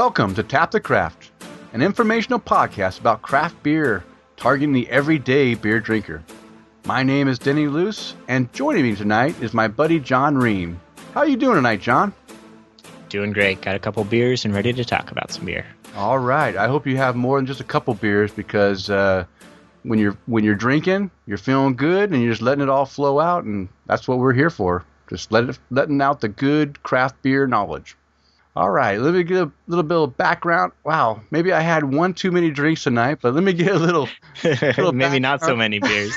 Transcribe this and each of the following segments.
Welcome to Tap the Craft, an informational podcast about craft beer, targeting the everyday beer drinker. My name is Denny Luce, and joining me tonight is my buddy John Ream. How are you doing tonight, John? Doing great. Got a couple beers and ready to talk about some beer. All right. I hope you have more than just a couple beers because uh, when you're when you're drinking, you're feeling good and you're just letting it all flow out, and that's what we're here for. Just let it, letting out the good craft beer knowledge. All right, let me get a little bit of background. Wow, maybe I had one too many drinks tonight, but let me get a little. little maybe not so many beers.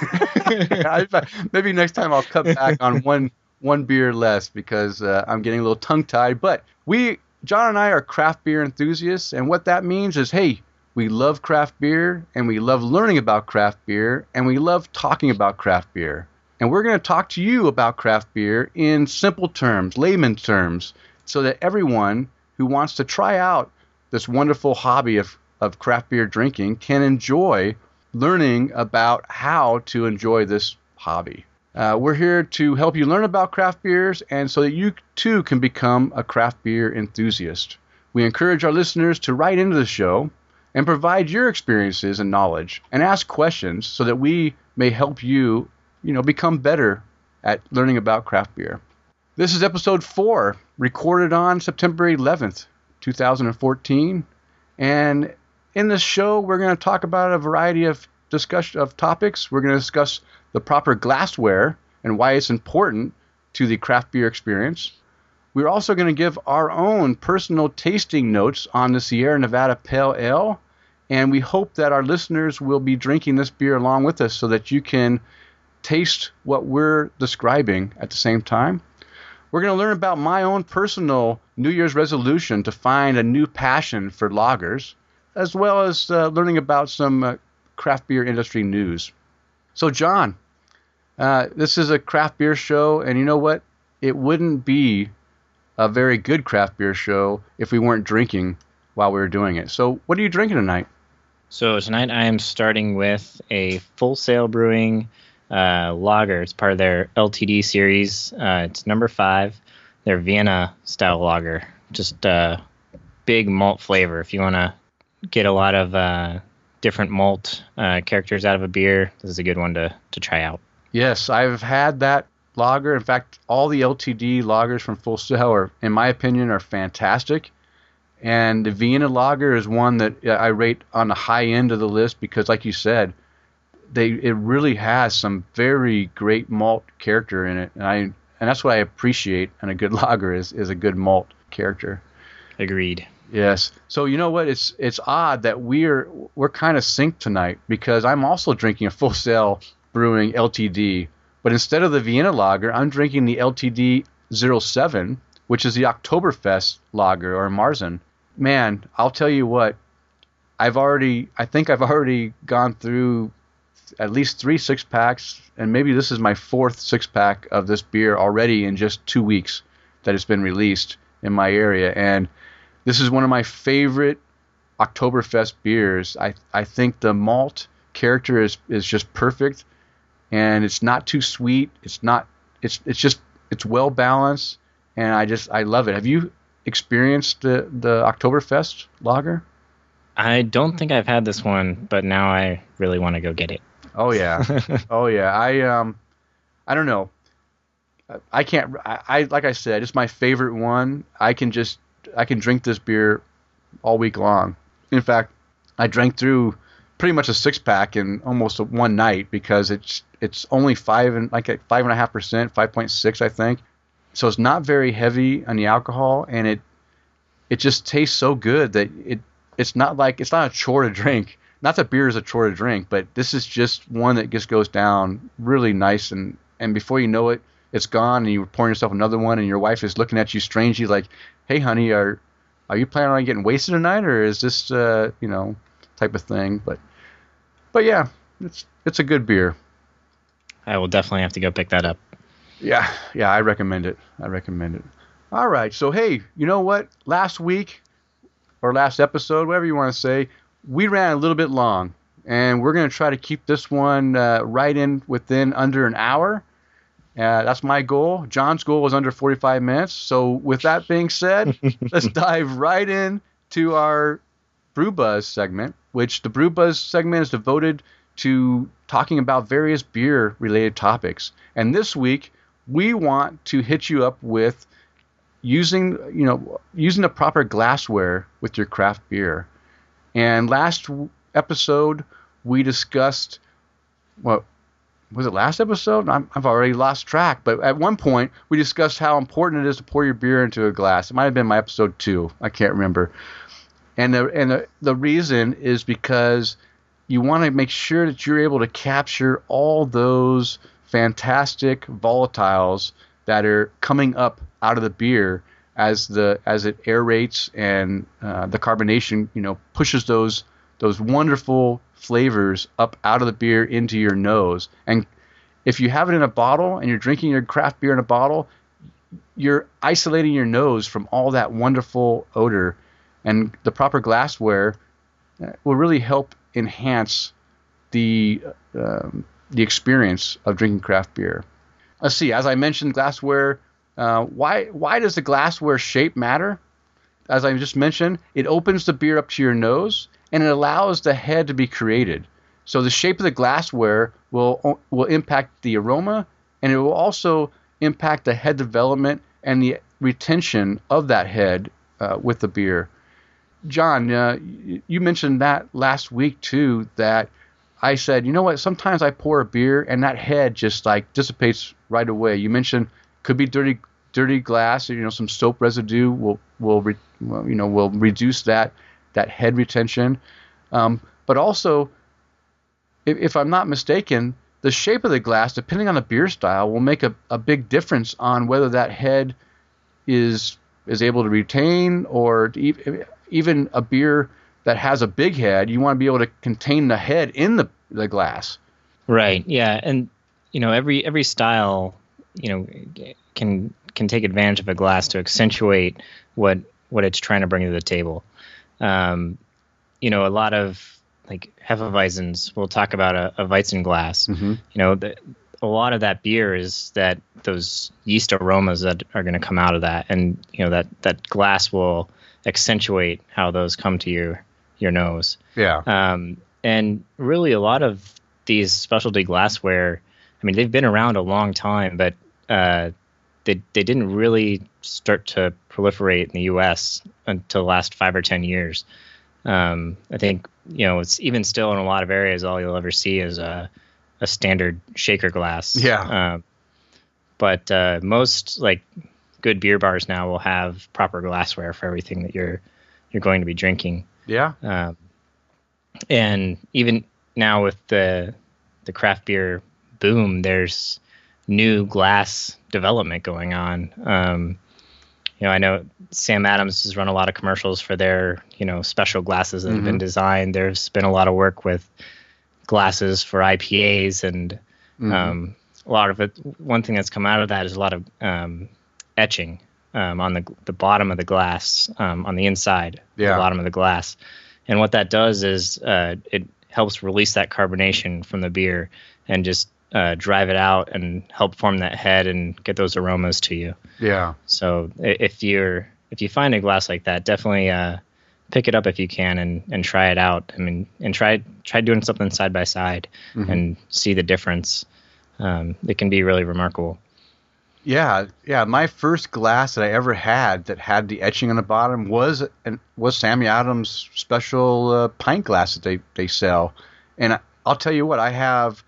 maybe next time I'll cut back on one one beer less because uh, I'm getting a little tongue tied. But we, John and I, are craft beer enthusiasts, and what that means is, hey, we love craft beer, and we love learning about craft beer, and we love talking about craft beer. And we're going to talk to you about craft beer in simple terms, layman terms, so that everyone who wants to try out this wonderful hobby of, of craft beer drinking can enjoy learning about how to enjoy this hobby. Uh, we're here to help you learn about craft beers and so that you too can become a craft beer enthusiast. We encourage our listeners to write into the show and provide your experiences and knowledge and ask questions so that we may help you, you know, become better at learning about craft beer. This is episode 4, recorded on September 11th, 2014, and in this show we're going to talk about a variety of discussion of topics. We're going to discuss the proper glassware and why it's important to the craft beer experience. We're also going to give our own personal tasting notes on the Sierra Nevada Pale Ale and we hope that our listeners will be drinking this beer along with us so that you can taste what we're describing at the same time. We're going to learn about my own personal New Year's resolution to find a new passion for lagers, as well as uh, learning about some uh, craft beer industry news. So, John, uh, this is a craft beer show, and you know what? It wouldn't be a very good craft beer show if we weren't drinking while we were doing it. So, what are you drinking tonight? So tonight I am starting with a Full Sail Brewing uh, lager. It's part of their LTD series. Uh, it's number five. Their Vienna style lager. Just uh, big malt flavor. If you want to get a lot of uh, different malt uh, characters out of a beer, this is a good one to to try out. Yes, I've had that lager. In fact, all the LTD lagers from Full Sail are, in my opinion, are fantastic. And the Vienna Lager is one that I rate on the high end of the list because, like you said, they it really has some very great malt character in it, and I and that's what I appreciate in a good lager is is a good malt character. Agreed. Yes. So you know what? It's it's odd that we're we're kind of synced tonight because I'm also drinking a Full Sail Brewing LTD, but instead of the Vienna Lager, I'm drinking the LTD 07, which is the Oktoberfest Lager or Marzen man, I'll tell you what. I've already, I think I've already gone through at least three six packs, and maybe this is my fourth six pack of this beer already in just two weeks that it's been released in my area. And this is one of my favorite Oktoberfest beers. I I think the malt character is is just perfect, and it's not too sweet. It's not. It's it's just it's well balanced, and I just I love it. Have you experienced the the Oktoberfest lager? I don't think I've had this one, but now I really want to go get it. Oh yeah, oh yeah. I um, I don't know. I can't. I, I like I said, it's my favorite one. I can just I can drink this beer all week long. In fact, I drank through pretty much a six pack in almost one night because it's it's only five and like five and a half percent, five point six, I think so it's not very heavy on the alcohol, and it it just tastes so good that it it's not like it's not a chore to drink. Not that beer is a chore to drink, but this is just one that just goes down really nice, and and before you know it, it's gone, and you're pouring yourself another one, and your wife is looking at you strangely like, "Hey, honey, are are you planning on getting wasted tonight, or is this uh, you know type of thing?" But but yeah, it's it's a good beer. I will definitely have to go pick that up. Yeah, yeah, I recommend it. I recommend it. All right, so hey, you know what? Last week or last episode, whatever you want to say, we ran a little bit long, and we're going to try to keep this one uh, right in within under an hour. Uh, that's my goal. John's goal was under 45 minutes. So with that being said, let's dive right in to our Brew Buzz segment, which the Brew Buzz segment is devoted to talking about various beer related topics. And this week, we want to hit you up with using, you know, using the proper glassware with your craft beer. And last episode, we discussed what was it last episode? i have already lost track. But at one point, we discussed how important it is to pour your beer into a glass. It might have been my episode two. I can't remember. And the and the, the reason is because you want to make sure that you're able to capture all those fantastic volatiles that are coming up out of the beer as the as it aerates and uh, the carbonation you know pushes those those wonderful flavors up out of the beer into your nose. And if you have it in a bottle and you're drinking your craft beer in a bottle, you're isolating your nose from all that wonderful odor. And the proper glassware uh, will really help enhance the um, the experience of drinking craft beer. Let's see. As I mentioned, glassware. Uh, why why does the glassware shape matter? As I just mentioned, it opens the beer up to your nose and it allows the head to be created. So the shape of the glassware will will impact the aroma, and it will also impact the head development and the retention of that head uh, with the beer. John, uh, you mentioned that last week too. That I said, you know what? Sometimes I pour a beer and that head just like dissipates right away. You mentioned could be dirty, dirty glass. Or, you know, some soap residue will will re, you know will reduce that that head retention. Um, but also, if, if, I'm not mistaken, the shape of the glass, depending on the beer style, will make a, a big difference on whether that head is is able to retain or to, even a beer that has a big head, you want to be able to contain the head in the, the glass. Right. Yeah. And you know, every every style, you know, can can take advantage of a glass to accentuate what what it's trying to bring to the table. Um, you know, a lot of like Hefeweizens we'll talk about a, a Weizen glass. Mm-hmm. You know, the, a lot of that beer is that those yeast aromas that are going to come out of that, and you know that that glass will accentuate how those come to your your nose. Yeah. Um, and really, a lot of these specialty glassware, I mean, they've been around a long time, but uh, they they didn't really start to proliferate in the U.S. until the last five or ten years. Um, I think you know it's even still in a lot of areas all you'll ever see is a a standard shaker glass. Yeah. Um, but uh, most like good beer bars now will have proper glassware for everything that you're you're going to be drinking. Yeah. Um, and even now with the the craft beer boom, there's new glass development going on. Um, you know, I know Sam Adams has run a lot of commercials for their, you know, special glasses that mm-hmm. have been mm-hmm. designed. There's been a lot of work with glasses for IPAs and mm-hmm. um, a lot of it. One thing that's come out of that is a lot of um, etching um, on the the bottom of the glass, um, on the inside, yeah. the bottom of the glass. And what that does is uh, it helps release that carbonation from the beer and just uh, drive it out and help form that head and get those aromas to you. Yeah. So if you're if you find a glass like that, definitely uh, pick it up if you can and, and try it out. I mean, and try try doing something side by side mm-hmm. and see the difference. Um, it can be really remarkable. Yeah, yeah. My first glass that I ever had that had the etching on the bottom was an, was Sammy Adams special uh, pint glass that they they sell, and I, I'll tell you what, I have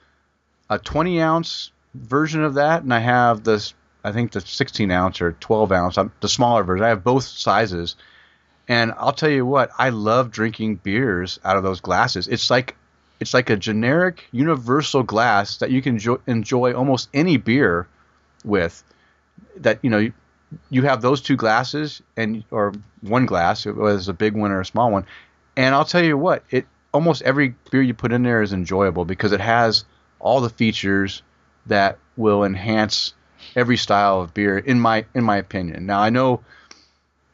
a 20 ounce version of that, and I have this, I think the 16 ounce or 12 ounce, the smaller version. I have both sizes, and I'll tell you what, I love drinking beers out of those glasses. It's like it's like a generic universal glass that you can jo- enjoy almost any beer with. That you know you, you have those two glasses and or one glass, whether it's a big one or a small one, and I'll tell you what, it almost every beer you put in there is enjoyable because it has all the features that will enhance every style of beer in my in my opinion. Now I know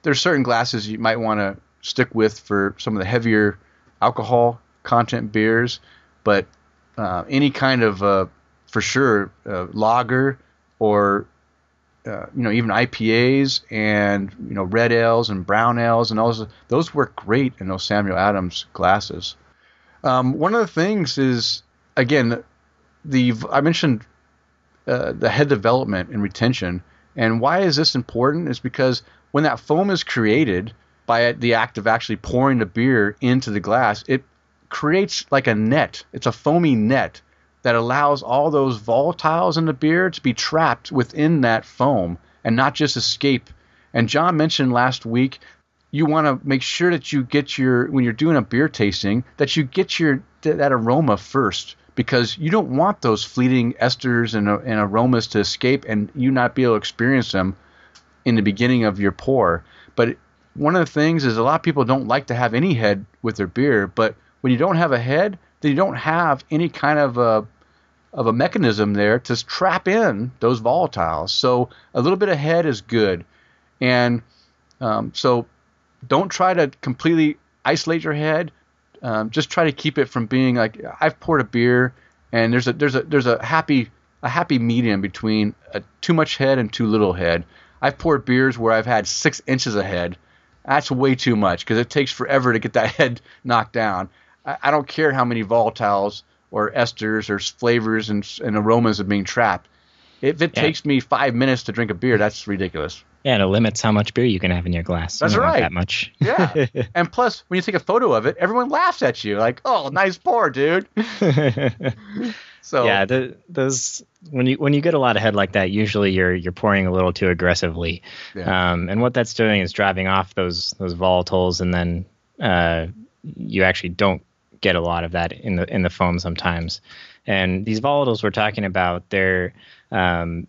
there's certain glasses you might want to stick with for some of the heavier alcohol content beers, but uh, any kind of uh, for sure uh, lager or uh, you know even IPAs and you know red ales and brown ales and those those work great in those Samuel Adams glasses. Um, one of the things is again the I mentioned uh, the head development and retention, and why is this important? Is because when that foam is created by the act of actually pouring the beer into the glass, it creates like a net. It's a foamy net that allows all those volatiles in the beer to be trapped within that foam and not just escape. And John mentioned last week you want to make sure that you get your when you're doing a beer tasting that you get your that aroma first because you don't want those fleeting esters and, and aromas to escape and you not be able to experience them in the beginning of your pour. But one of the things is a lot of people don't like to have any head with their beer, but when you don't have a head, then you don't have any kind of a of a mechanism there to trap in those volatiles. So a little bit of head is good, and um, so don't try to completely isolate your head. Um, just try to keep it from being like I've poured a beer and there's a there's a there's a happy a happy medium between a, too much head and too little head. I've poured beers where I've had six inches of head. That's way too much because it takes forever to get that head knocked down. I, I don't care how many volatiles or esters or flavors and, and aromas are being trapped. If it yeah. takes me five minutes to drink a beer, that's ridiculous. Yeah, and it limits how much beer you can have in your glass. That's right. that much. yeah. And plus, when you take a photo of it, everyone laughs at you, like, "Oh, nice pour, dude." so yeah, the, those when you when you get a lot of head like that, usually you're you're pouring a little too aggressively, yeah. um, and what that's doing is driving off those those volatiles, and then uh, you actually don't get a lot of that in the in the foam sometimes. And these volatiles we're talking about, they're um,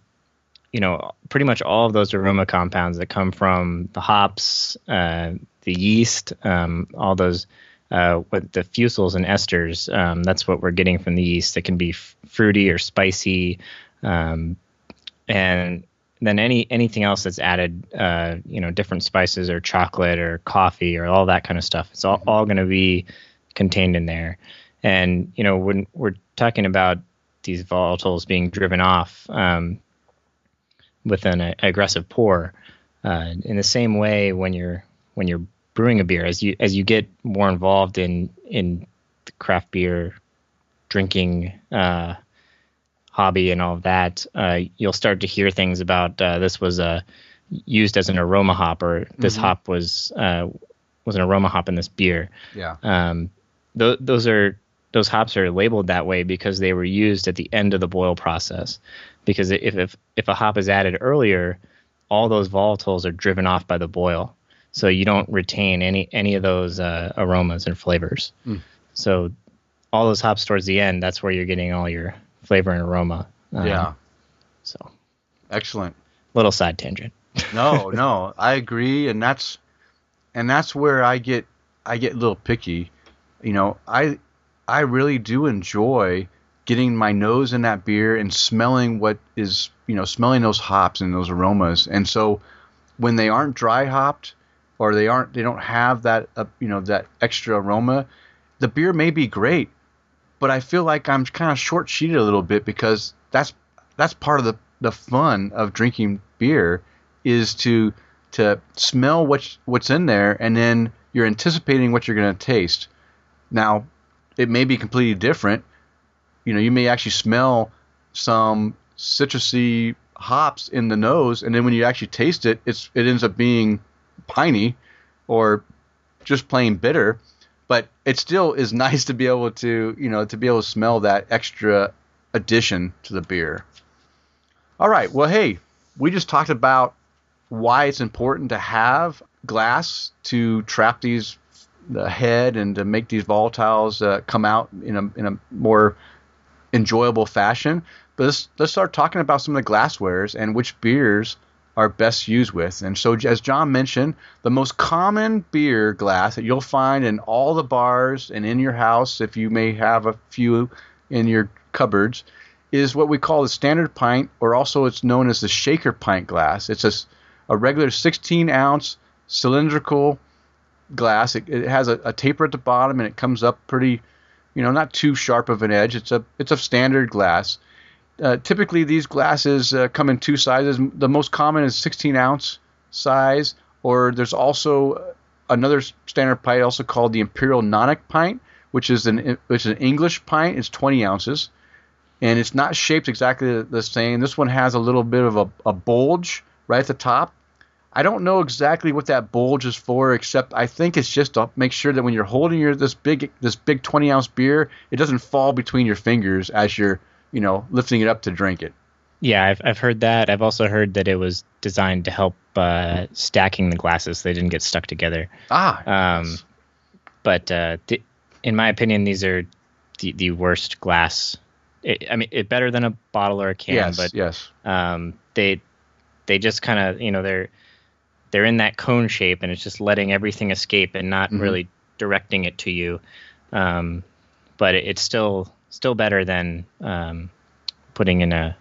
you know, pretty much all of those aroma compounds that come from the hops, uh, the yeast, um, all those, uh, the fusels and esters. Um, that's what we're getting from the yeast. It can be f- fruity or spicy, um, and then any anything else that's added, uh, you know, different spices or chocolate or coffee or all that kind of stuff. It's all, all going to be contained in there. And you know, when we're talking about these volatiles being driven off, um, with an aggressive pour. Uh, in the same way, when you're when you're brewing a beer, as you as you get more involved in in the craft beer drinking uh, hobby and all of that, uh, you'll start to hear things about uh, this was uh, used as an aroma hop, or this mm-hmm. hop was uh, was an aroma hop in this beer. Yeah. Um, th- those are those hops are labeled that way because they were used at the end of the boil process because if, if if a hop is added earlier, all those volatiles are driven off by the boil, so you don't retain any any of those uh, aromas and flavors. Mm. So all those hops towards the end, that's where you're getting all your flavor and aroma. Um, yeah. So excellent. Little side tangent. no, no, I agree, and that's and that's where I get I get a little picky. You know, I I really do enjoy getting my nose in that beer and smelling what is you know smelling those hops and those aromas. And so when they aren't dry hopped or they aren't they don't have that uh, you know that extra aroma the beer may be great but i feel like i'm kind of short sheeted a little bit because that's that's part of the the fun of drinking beer is to to smell what's what's in there and then you're anticipating what you're going to taste. Now it may be completely different you know, you may actually smell some citrusy hops in the nose, and then when you actually taste it, it's it ends up being piney or just plain bitter. But it still is nice to be able to, you know, to be able to smell that extra addition to the beer. All right. Well, hey, we just talked about why it's important to have glass to trap these the head and to make these volatiles uh, come out in a in a more enjoyable fashion. But let's, let's start talking about some of the glasswares and which beers are best used with. And so, as John mentioned, the most common beer glass that you'll find in all the bars and in your house, if you may have a few in your cupboards, is what we call the standard pint, or also it's known as the shaker pint glass. It's a, a regular 16 ounce cylindrical glass. It, it has a, a, taper at the bottom and it comes up pretty you know, not too sharp of an edge. It's a it's a standard glass. uh, typically these glasses uh, come in two sizes. The most common is 16 ounce size, or there's also another standard pint, also called the Imperial Nonic pint, which is an which is an English pint. It's 20 ounces, and it's not shaped exactly the same. This one has a little bit of a, a bulge right at the top. I don't know exactly what that bulge is for, except I think it's just to make sure that when you're holding your this big this big 20 ounce beer, it doesn't fall between your fingers as you're you know lifting it up to drink it. Yeah, I've I've heard that. I've also heard that it was designed to help uh, stacking the glasses so they didn't get stuck together. Ah. Um, but uh, th- in my opinion, these are the, the worst glass. It, I mean, it better than a bottle or a can, yes, but yes. um, they they just kind of you know they're they're in that cone shape and it's just letting everything escape and not Mhm. really directing it to you. Um, but it, it's still still better than um, putting in a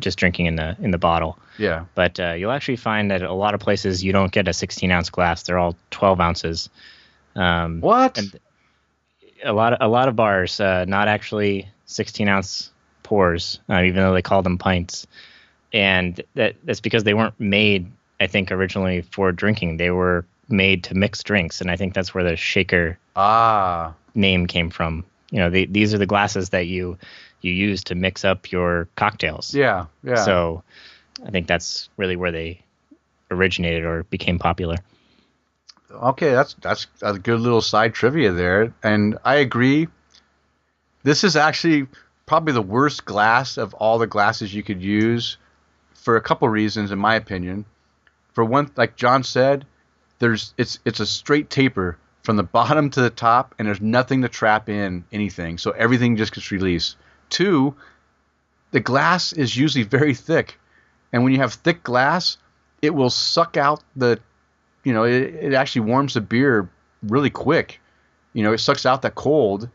just drinking in the in the bottle. Yeah. But uh, you'll actually find that a lot of places you don't get a 16 ounce glass; they're all 12 ounces. Um, What? and a lot of a lot of bars uh, not actually 16 ounce pours, uh, even though they call them pints, and that that's because they weren't made, I think, originally for drinking. They were made to mix drinks, and I think that's where the shaker ah. name came from. You know, the, these are the glasses that you you use to mix up your cocktails. Yeah. Yeah. So I think that's really where they originated or became popular. Okay, that's that's a good little side trivia there, and I agree. This is actually probably the worst glass of all the glasses you could use, for a couple reasons, in my opinion. For one, like John said, there's it's it's a straight taper from the bottom to the top, and there's nothing to trap in anything, so everything just gets released. Two, the glass is usually very thick, and when you have thick glass, it will suck out the you know, it, it actually warms the beer really quick. You know, it sucks out that cold.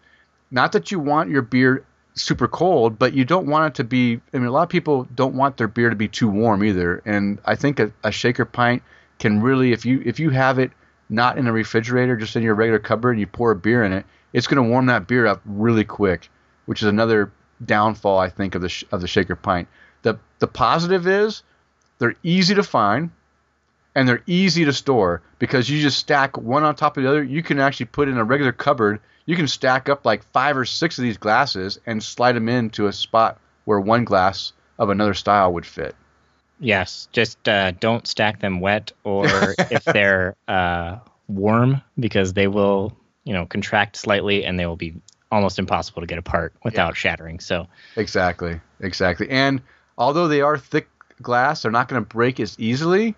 Not that you want your beer super cold, but you don't want it to be. I mean, a lot of people don't want their beer to be too warm either. And I think a, a shaker pint can really, if you if you have it not in a refrigerator, just in your regular cupboard, and you pour a beer in it, it's going to warm that beer up really quick, which is another downfall I think of the sh- of the shaker pint. The the positive is they're easy to find and they're easy to store because you just stack one on top of the other. You can actually put in a regular cupboard. You can stack up like five or six of these glasses and slide them into a spot where one glass of another style would fit. Yes, just uh, don't stack them wet or if they're uh, warm because they will, you know, contract slightly and they will be almost impossible to get apart without shattering. So Exactly, exactly. And although they are thick glass, they're not going to break as easily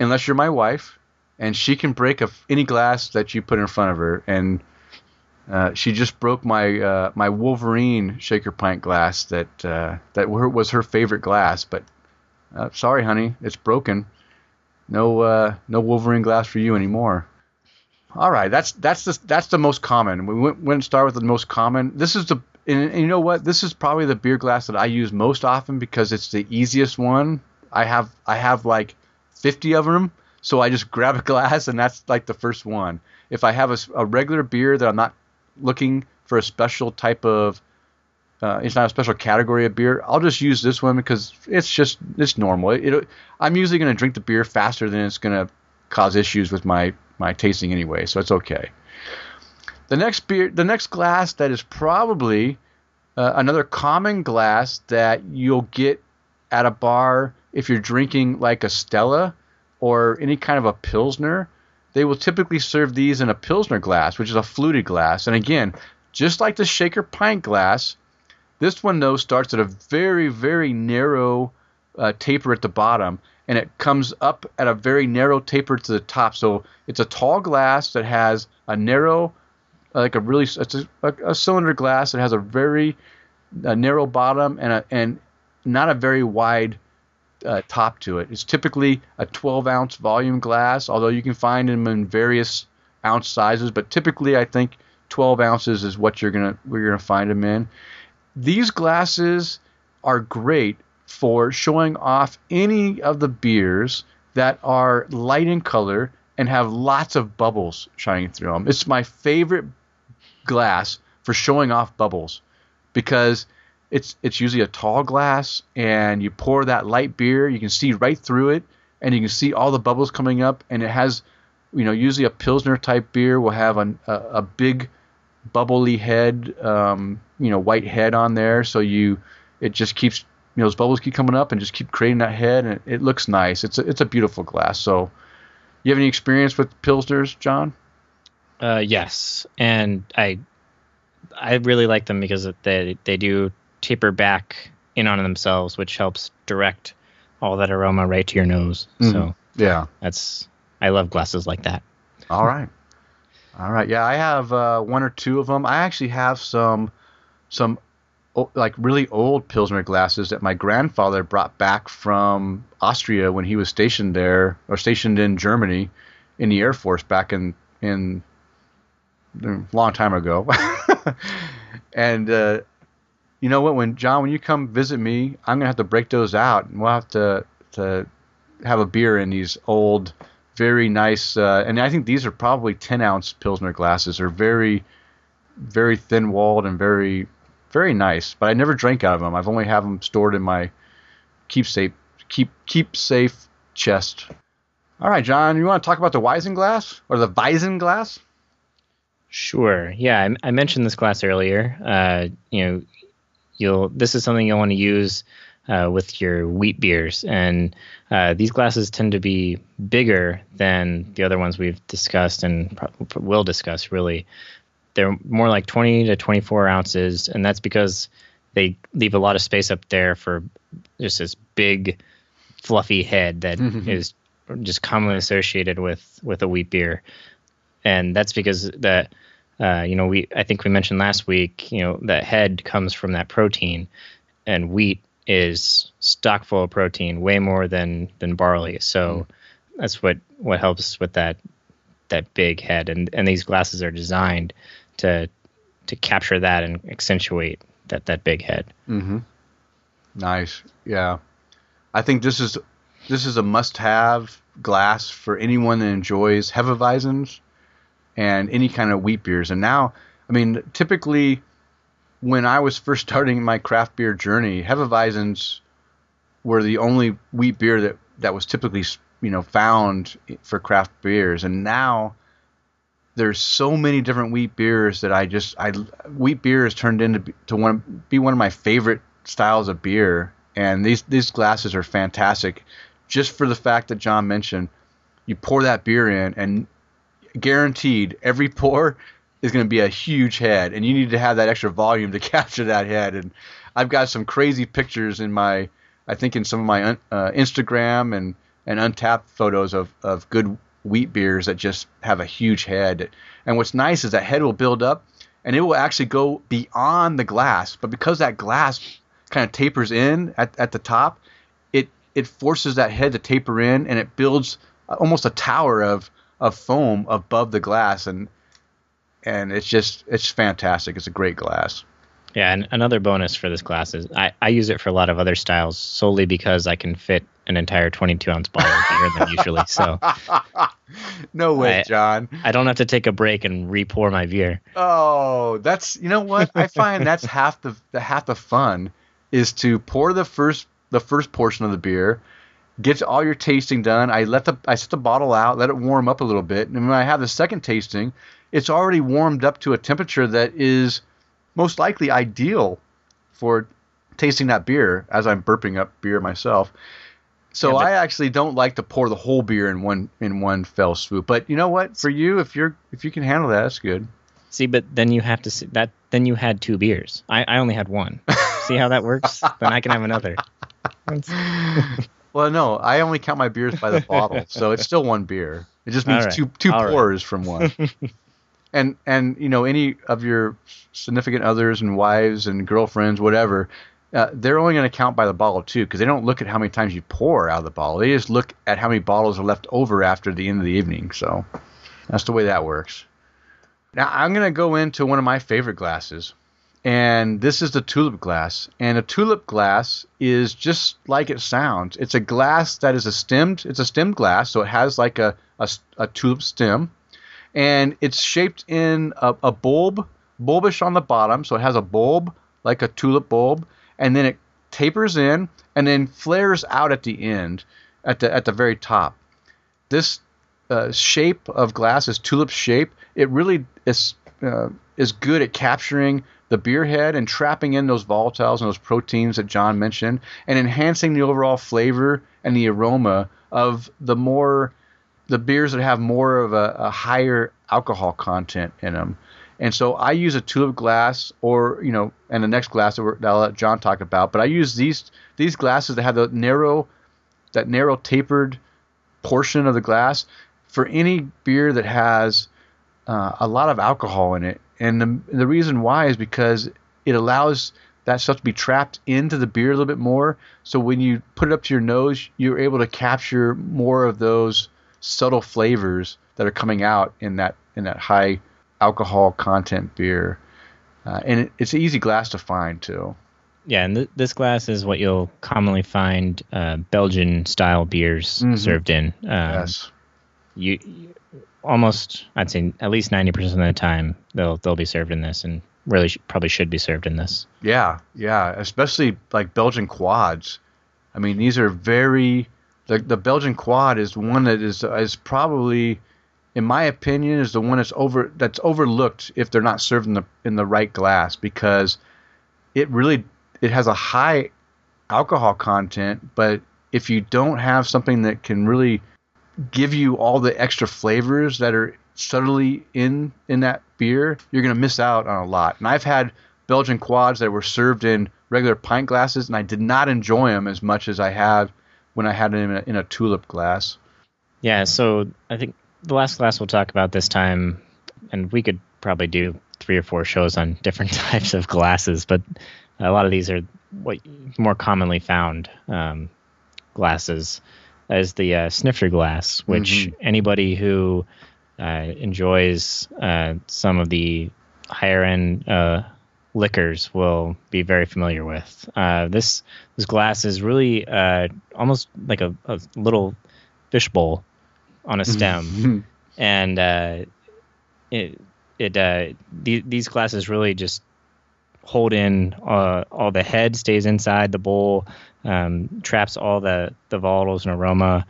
unless you're my wife, and she can break a, any glass that you put in front of her. And uh, she just broke my uh, my Wolverine shaker pint glass that uh, that was her favorite glass. But uh, sorry, honey, it's broken. No uh, no Wolverine glass for you anymore. All right, that's that's the that's the most common. We went, went and start with the most common. This is the and, and you know what? This is probably the beer glass that I use most often because it's the easiest one. I have I have like 50 of them, so I just grab a glass and that's like the first one. If I have a, a regular beer that I'm not looking for a special type of uh, it's not a special category of beer. I'll just use this one because it's just it's normal. It, it I'm usually going to drink the beer faster than it's going to cause issues with my my tasting anyway, so it's okay. The next beer, the next glass that is probably uh, another common glass that you'll get at a bar if you're drinking like a Stella or any kind of a Pilsner. They will typically serve these in a Pilsner glass, which is a fluted glass. And again, just like the shaker pint glass, this one though starts at a very very narrow uh, taper at the bottom, and it comes up at a very narrow taper to the top. So it's a tall glass that has a narrow, like a really it's a, a, a cylinder glass that has a very uh narrow bottom and a, and not a very wide uh, top to it. It's typically a 12 ounce volume glass, although you can find them in various ounce sizes. But typically, I think 12 ounces is what you're gonna you're gonna find them in. These glasses are great for showing off any of the beers that are light in color and have lots of bubbles shining through them. It's my favorite glass for showing off bubbles because it's it's usually a tall glass, and you pour that light beer. You can see right through it, and you can see all the bubbles coming up. And it has, you know, usually a pilsner type beer will have a a, a big bubbly head, um, you know, white head on there. So you it just keeps you know those bubbles keep coming up and just keep creating that head, and it, it looks nice. It's a it's a beautiful glass. So, you have any experience with pilsners, John? Uh, yes, and I I really like them because they they do taper back in on themselves, which helps direct all that aroma right to your nose. Mm-hmm. So yeah, that's I love glasses like that. All right, all right. Yeah, I have uh, one or two of them. I actually have some some like really old pilsner glasses that my grandfather brought back from Austria when he was stationed there or stationed in Germany in the Air Force back in in a long time ago. and uh, you know what? When John, when you come visit me, I'm gonna have to break those out, and we'll have to to have a beer in these old, very nice. Uh, and I think these are probably 10 ounce pilsner glasses. They're very, very thin walled and very, very nice. But I never drank out of them. I've only have them stored in my keepsake keep keep safe chest. All right, John, you want to talk about the Weizen glass or the Weizen glass? Sure. Yeah, I, I mentioned this glass earlier. Uh, you know, you'll this is something you'll want to use uh, with your wheat beers, and uh, these glasses tend to be bigger than the other ones we've discussed and pro- will discuss. Really, they're more like 20 to 24 ounces, and that's because they leave a lot of space up there for just this big, fluffy head that mm-hmm. is just commonly associated with with a wheat beer, and that's because that uh, you know, we I think we mentioned last week, you know, that head comes from that protein, and wheat is stock full of protein, way more than than barley. So mm. that's what what helps with that that big head, and and these glasses are designed to to capture that and accentuate that that big head. Mm-hmm. Nice, yeah. I think this is this is a must-have glass for anyone that enjoys Hefeweizens and any kind of wheat beers. And now, I mean, typically when I was first starting my craft beer journey, Hefeweizens were the only wheat beer that, that was typically you know found for craft beers. And now there's so many different wheat beers that I just I wheat beer has turned into to one be one of my favorite styles of beer. And these these glasses are fantastic, just for the fact that John mentioned. You pour that beer in, and guaranteed every pour is going to be a huge head, and you need to have that extra volume to capture that head. And I've got some crazy pictures in my, I think in some of my uh, Instagram and and Untappd photos of of good wheat beers that just have a huge head. And what's nice is that head will build up, and it will actually go beyond the glass. But because that glass kind of tapers in at, at the top, it it forces that head to taper in, and it builds almost a tower of of foam above the glass, and and it's just it's fantastic. It's a great glass. Yeah, and another bonus for this glass is I, I use it for a lot of other styles solely because I can fit an entire 22 ounce bottle of beer than usually. So, no way, I, John. I don't have to take a break and re-pour my beer. Oh, that's you know what I find that's half the, the half the fun is to pour the first the first portion of the beer, get all your tasting done. I let the I set the bottle out, let it warm up a little bit, and when I have the second tasting, it's already warmed up to a temperature that is most likely ideal for tasting that beer as I'm burping up beer myself. So yeah, I actually don't like to pour the whole beer in one in one fell swoop. But you know what? For you, if you're if you can handle that, that's good. See, but then you have to see that. Then you had two beers. I, I only had one. see how that works? then I can have another. Well, no, I only count my beers by the bottle, so it's still one beer. It just means right. two two All pours right. from one. and and you know any of your significant others and wives and girlfriends, whatever, uh, they're only going to count by the bottle too, because they don't look at how many times you pour out of the bottle. They just look at how many bottles are left over after the end of the evening. So that's the way that works. Now I'm going to go into one of my favorite glasses, and this is the tulip glass. And a tulip glass is just like it sounds. It's a glass that is a stemmed. It's a stemmed glass, so it has like a a, a tulip stem, and it's shaped in a, a bulb, bulbish on the bottom. So it has a bulb like a tulip bulb, and then it tapers in and then flares out at the end, at the at the very top. This uh, shape of glass, is tulip shape, it really is uh, is good at capturing the beer head and trapping in those volatiles and those proteins that John mentioned, and enhancing the overall flavor and the aroma of the more the beers that have more of a, a higher alcohol content in them. And so I use a tulip glass, or you know, and the next glass that, that I'll let John talk about. But I use these these glasses that have the narrow, that narrow tapered portion of the glass for any beer that has uh, a lot of alcohol in it. And the, the reason why is because it allows that stuff to be trapped into the beer a little bit more. So when you put it up to your nose, you're able to capture more of those subtle flavors that are coming out in that in that high alcohol content beer. Uh, and it, it's an easy glass to find too. Yeah, and th- this glass is what you'll commonly find uh, Belgian style beers Mhm. served in. Um, yes. You, you- almost I'd say at least ninety percent of the time they'll they'll be served in this, and really sh- probably should be served in this. Yeah, yeah, especially like Belgian quads. I mean, these are very the the Belgian quad is one that is is probably in my opinion is the one that's over that's overlooked if they're not served in the in the right glass because it really it has a high alcohol content, but if you don't have something that can really give you all the extra flavors that are subtly in in that beer, you're going to miss out on a lot. And I've had Belgian quads that were served in regular pint glasses, and I did not enjoy them as much as I have when I had them in a, in a tulip glass. Yeah, so I think the last glass we'll talk about this time, and we could probably do three or four shows on different types of glasses, but a lot of these are what more commonly found um, glasses as the uh, snifter glass, which Mhm. anybody who uh, enjoys uh, some of the higher end uh, liquors will be very familiar with. Uh, this this glass is really uh, almost like a, a little fishbowl on a stem, and uh, it it uh, the, these glasses really just hold in uh, all the head stays inside the bowl, um, traps all the the volatiles and aroma.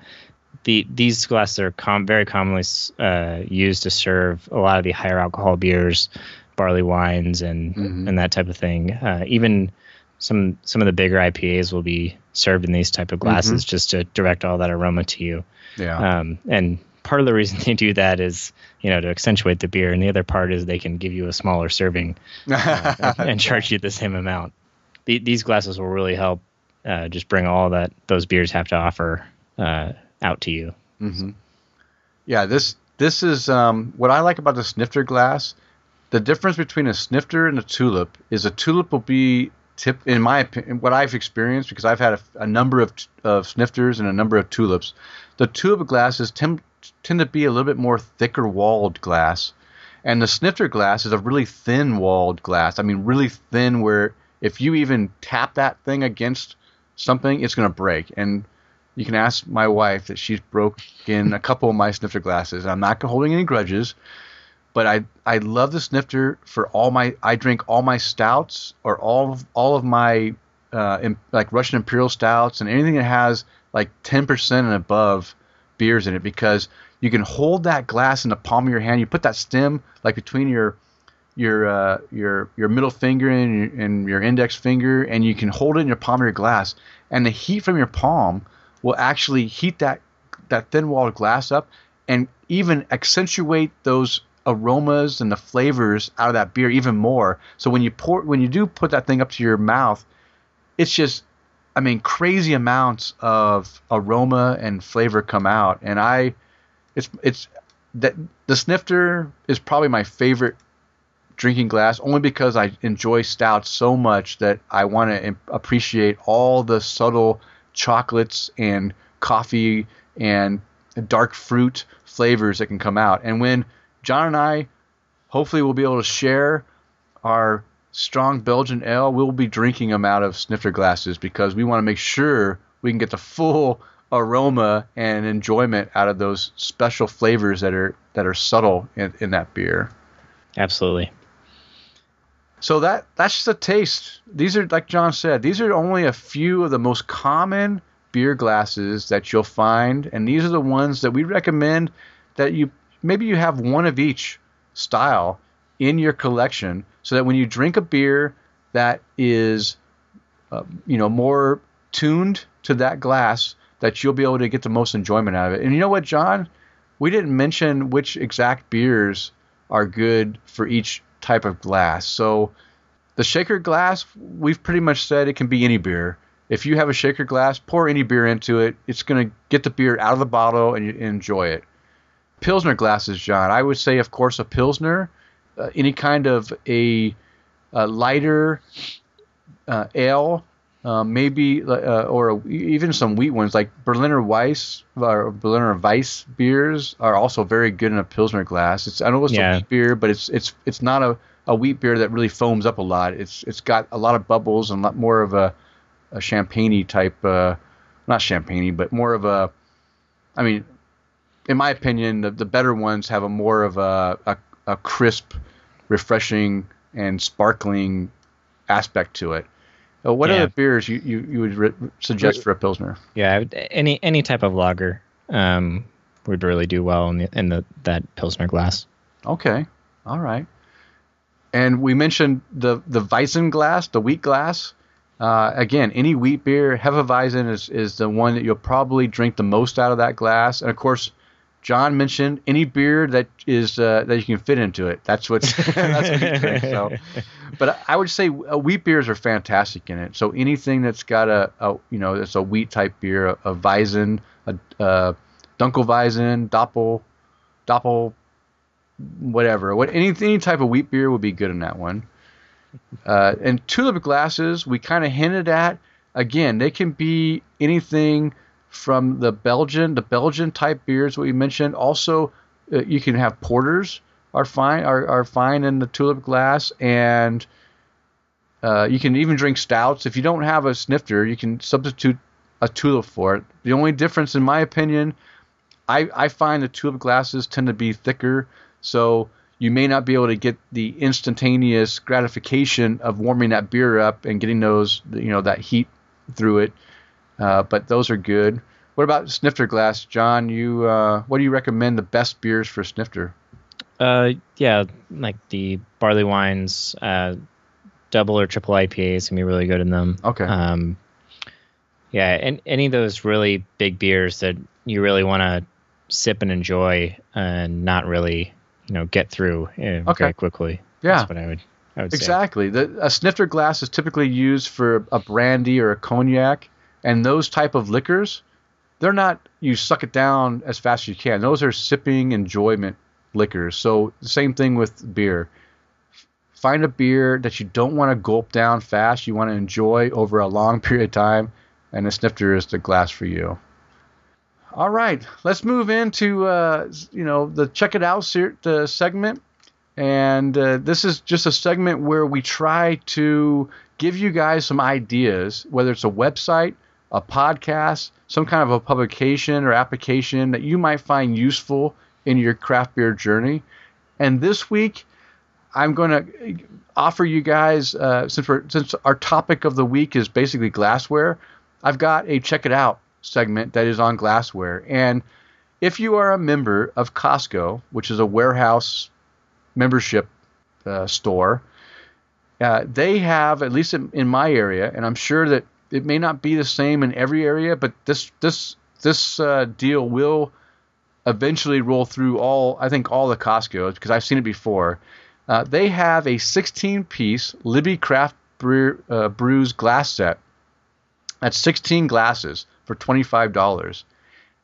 The, these glasses are com- very commonly uh, used to serve a lot of the higher alcohol beers, barley wines, and Mhm. and that type of thing. Uh, even some some of the bigger IPAs will be served in these type of glasses just to direct all that aroma to you. yeah. Um, and part of the reason they do that is, you know, to accentuate the beer, and the other part is they can give you a smaller serving uh, and charge you the same amount. The, these glasses will really help uh, just bring all that those beers have to offer uh, out to you. hmm Yeah, this this is um, what I like about the snifter glass. The difference between a snifter and a tulip is a tulip will be tip in my opinion what I've experienced because I've had a, a number of of snifters and a number of tulips. The tulip glasses tend tend to be a little bit more thicker walled glass, and the snifter glass is a really thin walled glass. I mean, really thin where if you even tap that thing against something, it's going to break. And you can ask my wife that she's broken a couple of my snifter glasses. I'm not holding any grudges, but I I love the snifter for all my I drink all my stouts or all of all of my uh, im- like Russian Imperial stouts and anything that has like 10% and above beers in it because you can hold that glass in the palm of your hand. You put that stem like between your your uh, your your middle finger and your, and your index finger, and you can hold it in your palm of your glass, and the heat from your palm will actually heat that that thin walled glass up, and even accentuate those aromas and the flavors out of that beer even more. So when you pour when you do put that thing up to your mouth, it's just I mean crazy amounts of aroma and flavor come out, and I it's it's that the snifter is probably my favorite drinking glass only because I enjoy stouts so much that I want to appreciate all the subtle chocolates and coffee and dark fruit flavors that can come out. And when John and I hopefully will be able to share our strong Belgian ale, we'll be drinking them out of snifter glasses because we want to make sure we can get the full aroma and enjoyment out of those special flavors that are that are subtle in, in that beer. Absolutely. So that that's just a taste. These are like John said. These are only a few of the most common beer glasses that you'll find, and these are the ones that we recommend that you maybe you have one of each style in your collection, so that when you drink a beer that is, uh, you know, more tuned to that glass, that you'll be able to get the most enjoyment out of it. And you know what, John? We didn't mention which exact beers are good for each type of glass. So the shaker glass, we've pretty much said it can be any beer. If you have a shaker glass, pour any beer into it. It's going to get the beer out of the bottle and you enjoy it. Pilsner glasses, John. I would say, of course, a Pilsner, uh, any kind of a, a lighter uh, ale uh, maybe uh, or even some wheat ones like Berliner Weiss or Berliner Weiss beers are also very good in a pilsner glass. It's I know it's yeah. a wheat beer, but it's it's it's not a, a wheat beer that really foams up a lot. It's it's got a lot of bubbles and a lot more of a a champagne type, uh, not champagne, but more of a. I mean, in my opinion, the, the better ones have a more of a, a, a crisp, refreshing, and sparkling aspect to it. Uh, what yeah. other beers you, you, you would re- suggest for a pilsner? Yeah, any any type of lager um, would really do well in the in the that pilsner glass. Okay, all right. And we mentioned the the Weizen glass, the wheat glass. Uh, again, any wheat beer, Hefeweizen is is the one that you'll probably drink the most out of that glass. And of course, John mentioned any beer that is uh, that you can fit into it. That's what's that's what he drinks. So, but I would say uh, wheat beers are fantastic in it. So anything that's got a, a you know that's a wheat type beer, a, a Weizen, a, a Dunkelweizen, Doppel, Doppel, whatever. What any any type of wheat beer would be good in that one. Uh, and tulip glasses, we kind of hinted at. Again, they can be anything from the Belgian, the Belgian type beers what we mentioned. Also, uh, you can have porters are fine are, are fine in the tulip glass, and uh, you can even drink stouts. If you don't have a snifter, you can substitute a tulip for it. The only difference, in my opinion, I, I find the tulip glasses tend to be thicker, so you may not be able to get the instantaneous gratification of warming that beer up and getting those you know that heat through it uh, but those are good. What about snifter glass, John? You uh, what do you recommend the best beers for snifter? Uh, yeah, like the barley wines, uh, double or triple IPAs can be really good in them. Okay. Um, yeah, and any of those really big beers that you really want to sip and enjoy and not really, you know, get through uh, okay. very quickly. Yeah, that's what I would. I would exactly. The, a snifter glass is typically used for a brandy or a cognac and those type of liquors, they're not you suck it down as fast as you can. Those are sipping enjoyment liquors. So same thing with beer. Find a beer that you don't want to gulp down fast. You want to enjoy over a long period of time, and a snifter is the glass for you. All right, let's move into uh, you know the check it out the segment, and uh, this is just a segment where we try to give you guys some ideas, whether it's a website a podcast, some kind of a publication or application that you might find useful in your craft beer journey. And this week, I'm going to offer you guys, uh, since we're since our topic of the week is basically glassware, I've got a check it out segment that is on glassware. And if you are a member of Costco, which is a warehouse membership uh, store, uh, they have at least in, in my area, and I'm sure that it may not be the same in every area, but this this this uh, deal will eventually roll through all I think all the Costco's because I've seen it before. Uh, they have a 16-piece Libbey Craft Brew, uh, Brews glass set. That's 16 glasses for $25.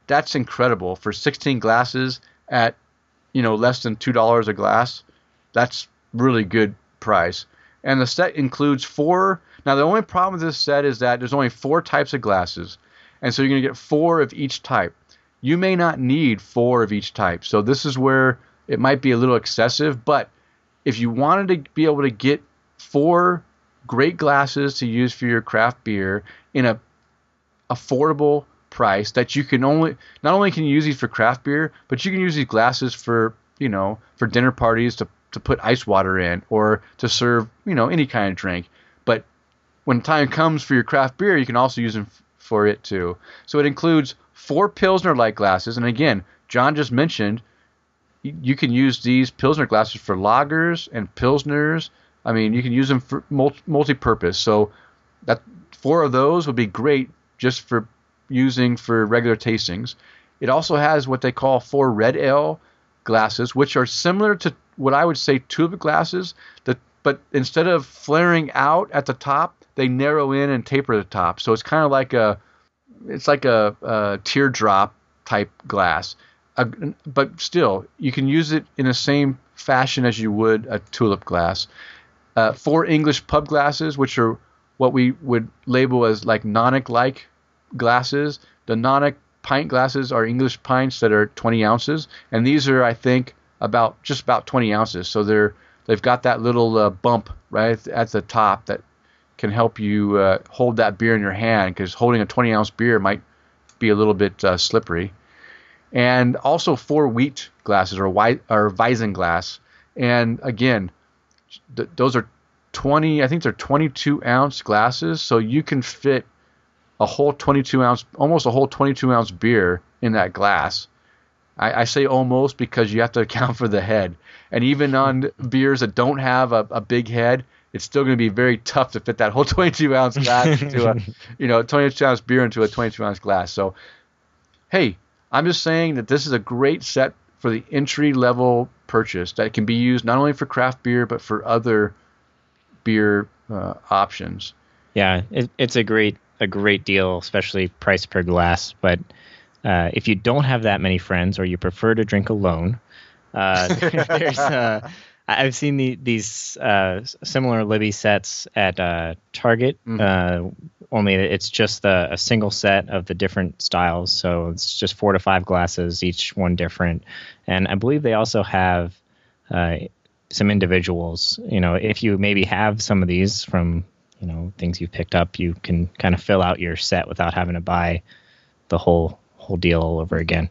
That's incredible for 16 glasses at you know less than two dollars a glass. That's really good price. And the set includes four now, the only problem with this set is that there's only four types of glasses, and so you're going to get four of each type. You may not need four of each type, so this is where it might be a little excessive. But if you wanted to be able to get four great glasses to use for your craft beer in a affordable price that you can only not only can you use these for craft beer, but you can use these glasses for you know for dinner parties to to put ice water in or to serve, you know, any kind of drink. When time comes for your craft beer, you can also use them f- for it too. So it includes four Pilsner light glasses. And again, John just mentioned you, you can use these Pilsner glasses for lagers and Pilsners. I mean, you can use them for multi purpose. So that four of those would be great just for using for regular tastings. It also has what they call four red ale glasses, which are similar to what I would say tulip glasses, the, but instead of flaring out at the top, they narrow in and taper the top. So it's kind of like a it's like a, a teardrop type glass. But still, you can use it in the same fashion as you would a tulip glass. Uh, four English pub glasses, which are what we would label as like Nonic like glasses. The Nonic pint glasses are English pints that are 20 ounces, and these are, I think, about just about 20 ounces. So they're they've got that little uh, bump right at the top that can help you uh, hold that beer in your hand because holding a 20 ounce beer might be a little bit uh, slippery. And also four wheat glasses or white or Weizen glass. And again, th- those are 20. I think they're 22 ounce glasses, so you can fit a whole 22 ounce, almost a whole 22 ounce beer in that glass. I, I, say almost because you have to account for the head. And even on beers that don't have a, a big head, it's still going to be very tough to fit that whole 22 ounce glass into a, you know, 22 ounce beer into a 22 ounce glass. So, hey, I'm just saying that this is a great set for the entry level purchase that can be used not only for craft beer but for other beer uh, options. Yeah, it, it's a great a great deal, especially price per glass. But uh, if you don't have that many friends or you prefer to drink alone, uh, there's uh, I've seen the, these uh, similar Libbey sets at uh, Target. Mm-hmm. Uh, only it's just a, a, single set of the different styles, so it's just four to five glasses, each one different. And I believe they also have uh, some individuals. You know, if you maybe have some of these from you know things you've picked up, you can kind of fill out your set without having to buy the whole whole deal all over again.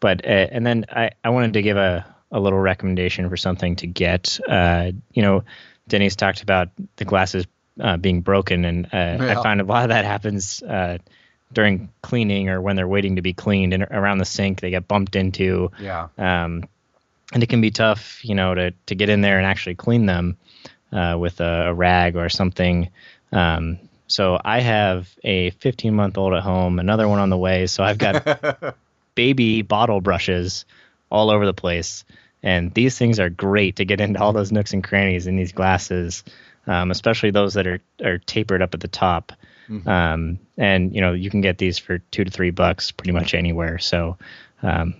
But uh, and then I, I wanted to give a a little recommendation for something to get. Uh, you know, Denny's talked about the glasses uh, being broken, and uh, yeah. I find a lot of that happens uh, during cleaning or when they're waiting to be cleaned and around the sink. They get bumped into. Yeah. Um, and it can be tough, you know, to to get in there and actually clean them uh, with a, a, rag or something. Um, so I have a 15 month old at home, another one on the way. So I've got baby bottle brushes all over the place. And these things are great to get into all those nooks and crannies in these glasses, um, especially those that are, are tapered up at the top. Mm-hmm. Um, and you know you can get these for two to three bucks pretty much anywhere. So um,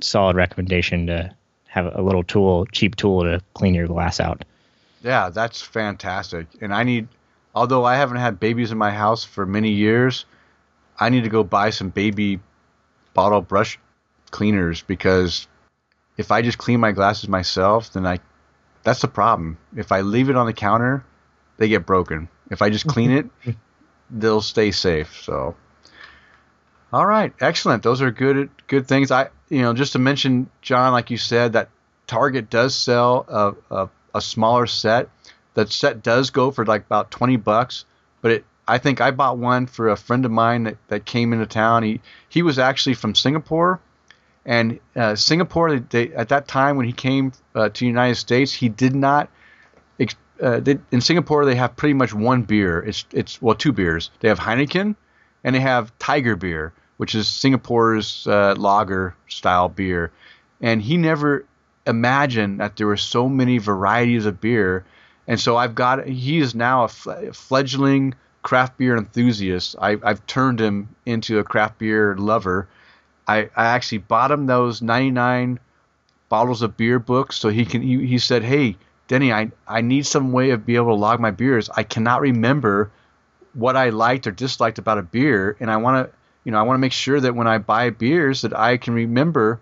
solid recommendation to have a little tool, cheap tool to clean your glass out. Yeah, that's fantastic. And I need, although I haven't had babies in my house for many years, I need to go buy some baby bottle brush cleaners because if I just clean my glasses myself, then I that's the problem. If I leave it on the counter, they get broken. If I just clean it, they'll stay safe. So all right, excellent. Those are good good things. I you know just to mention John, like you said, that Target does sell a, a, a smaller set. That set does go for like about twenty bucks, but it I think I bought one for a friend of mine that, that came into town. He he was actually from Singapore, and uh, Singapore, they, at that time when he came uh, to the United States, he did not. Uh, they, in Singapore, they have pretty much one beer. It's it's well two beers. They have Heineken, and they have Tiger beer, which is Singapore's uh, lager style beer. And he never imagined that there were so many varieties of beer. And so I've got he is now a fledgling craft beer enthusiast. I, I've turned him into a craft beer lover I, I actually bought him those 99 bottles of beer books so he can he, he said hey denny I, I need some way of being able to log my beers. I cannot remember what i liked or disliked about a beer and i want to you know i want to make sure that when i buy beers that i can remember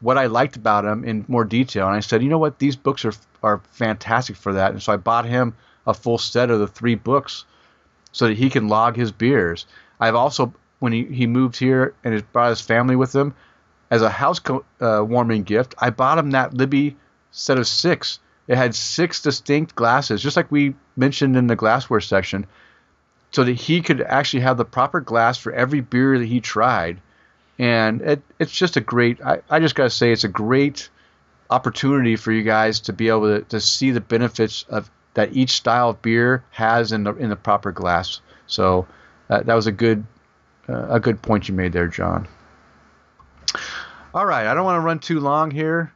what i liked about them in more detail. And i said you know what? These books are are fantastic for that. And so i bought him a full set of the three books so that he can log his beers. I've also when he, he moved here and he brought his family with him as a house co- uh, warming gift. I bought him that Libbey set of six. It had six distinct glasses, just like we mentioned in the glassware section, so that he could actually have the proper glass for every beer that he tried. And it, it's just a great, I, I just got to say, it's a great opportunity for you guys to be able to, to see the benefits of that each style of beer has in the in the proper glass. So uh, that was a good a good point you made there, John. All right, I don't want to run too long here.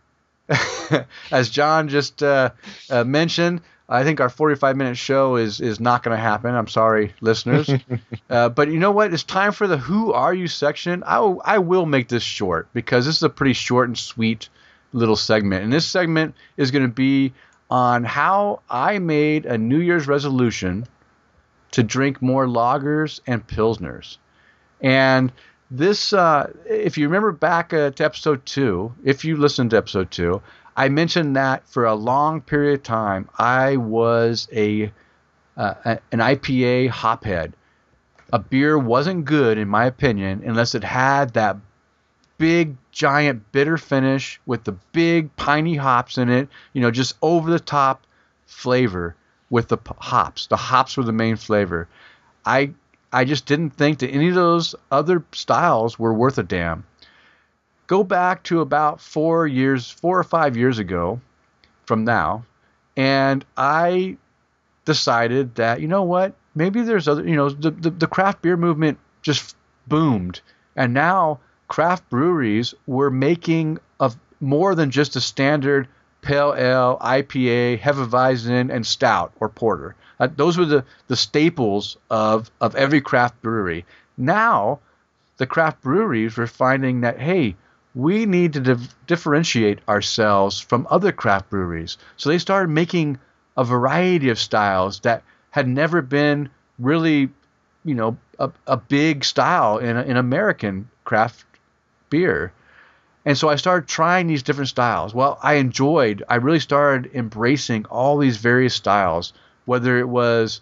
As John just uh, uh mentioned, I think our 45 minute show is is not going to happen. I'm sorry, listeners. uh, but you know what? It's time for the Who Are You section. I, w- I will make this short because this is a pretty short and sweet little segment. And this segment is going to be on how I made a New Year's resolution to drink more lagers and pilsners. And this, uh, if you remember back uh, to episode two, if you listened to episode two, I mentioned that for a long period of time I was a uh, an IPA hophead. A beer wasn't good, in my opinion, unless it had that big, giant bitter finish with the big, piney hops in it. You know, just over the top flavor with the hops. The hops were the main flavor. I I just didn't think that any of those other styles were worth a damn. Go back to about four years, four or five years ago from now, and I decided that, you know what, maybe there's other, you know, the, the, the craft beer movement just boomed. And now craft breweries were making of more than just a standard pale ale, IPA, Hefeweizen, and stout or porter. Uh, those were the, the staples of, of every craft brewery. Now, the craft breweries were finding that, hey, we need to dif- differentiate ourselves from other craft breweries. So they started making a variety of styles that had never been really, you know, a, a big style in, in American craft beer. And so I started trying these different styles. Well, I enjoyed, I really started embracing all these various styles, whether it was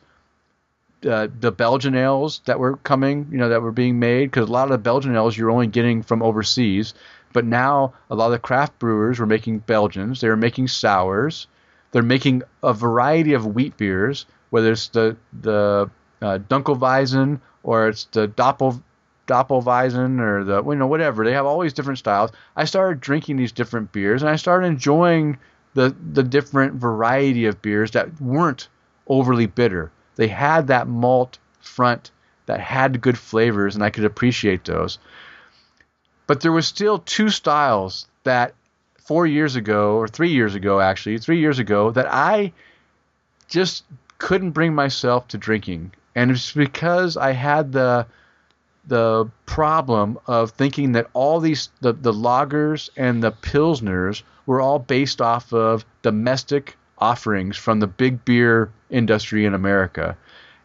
uh, the Belgian ales that were coming, you know, that were being made, because a lot of the Belgian ales you're only getting from overseas. But now a lot of the craft brewers were making Belgians. They were making sours. They're making a variety of wheat beers, whether it's the the uh, Dunkelweizen or it's the Doppel Doppelweizen or the you know whatever. They have all these different styles. I started drinking these different beers and I started enjoying the the different variety of beers that weren't overly bitter. They had that malt front that had good flavors and I could appreciate those. But there was still two styles that 4 years ago or 3 years ago actually, 3 years ago that I just couldn't bring myself to drinking. And it's because I had the the problem of thinking that all these the, the lagers and the pilsners were all based off of domestic offerings from the big beer industry in America.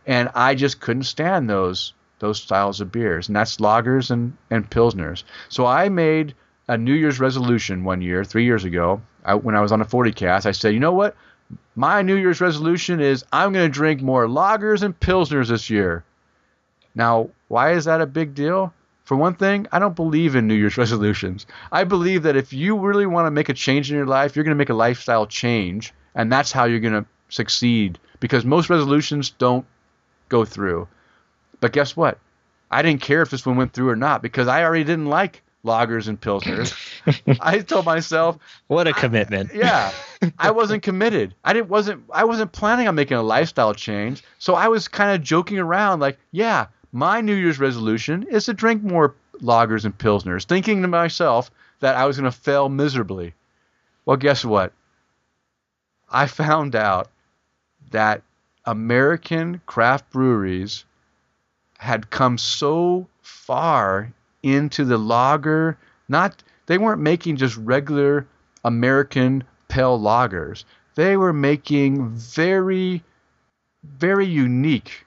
And I just couldn't stand those those styles of beers. And that's lagers and, and pilsners. So I made a New Year's resolution one year, three years ago, I, when I was on a 40 cast. I said, you know what? My New Year's resolution is I'm going to drink more lagers and pilsners this year. Now, why is that a big deal? For one thing, I don't believe in New Year's resolutions. I believe that if you really want to make a change in your life, you're going to make a lifestyle change, and that's how you're going to succeed because most resolutions don't go through. But guess what? I didn't care if this one went through or not because I already didn't like lagers and pilsners. I told myself, what a commitment. I, yeah, I wasn't committed. I didn't wasn't I wasn't planning on making a lifestyle change. So I was kind of joking around like, yeah, my New Year's resolution is to drink more lagers and pilsners, thinking to myself that I was going to fail miserably. Well, guess what? I found out that American craft breweries had come so far into the lager, not they weren't making just regular American pale lagers. They were making very very unique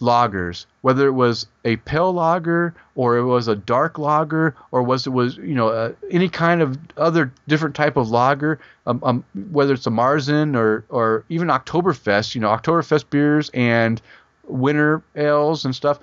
lagers, whether it was a pale lager or it was a dark lager or was it was you know uh, any kind of other different type of lager, um, um, whether it's a Marzen or or even Oktoberfest, you know Oktoberfest beers and winter ales and stuff.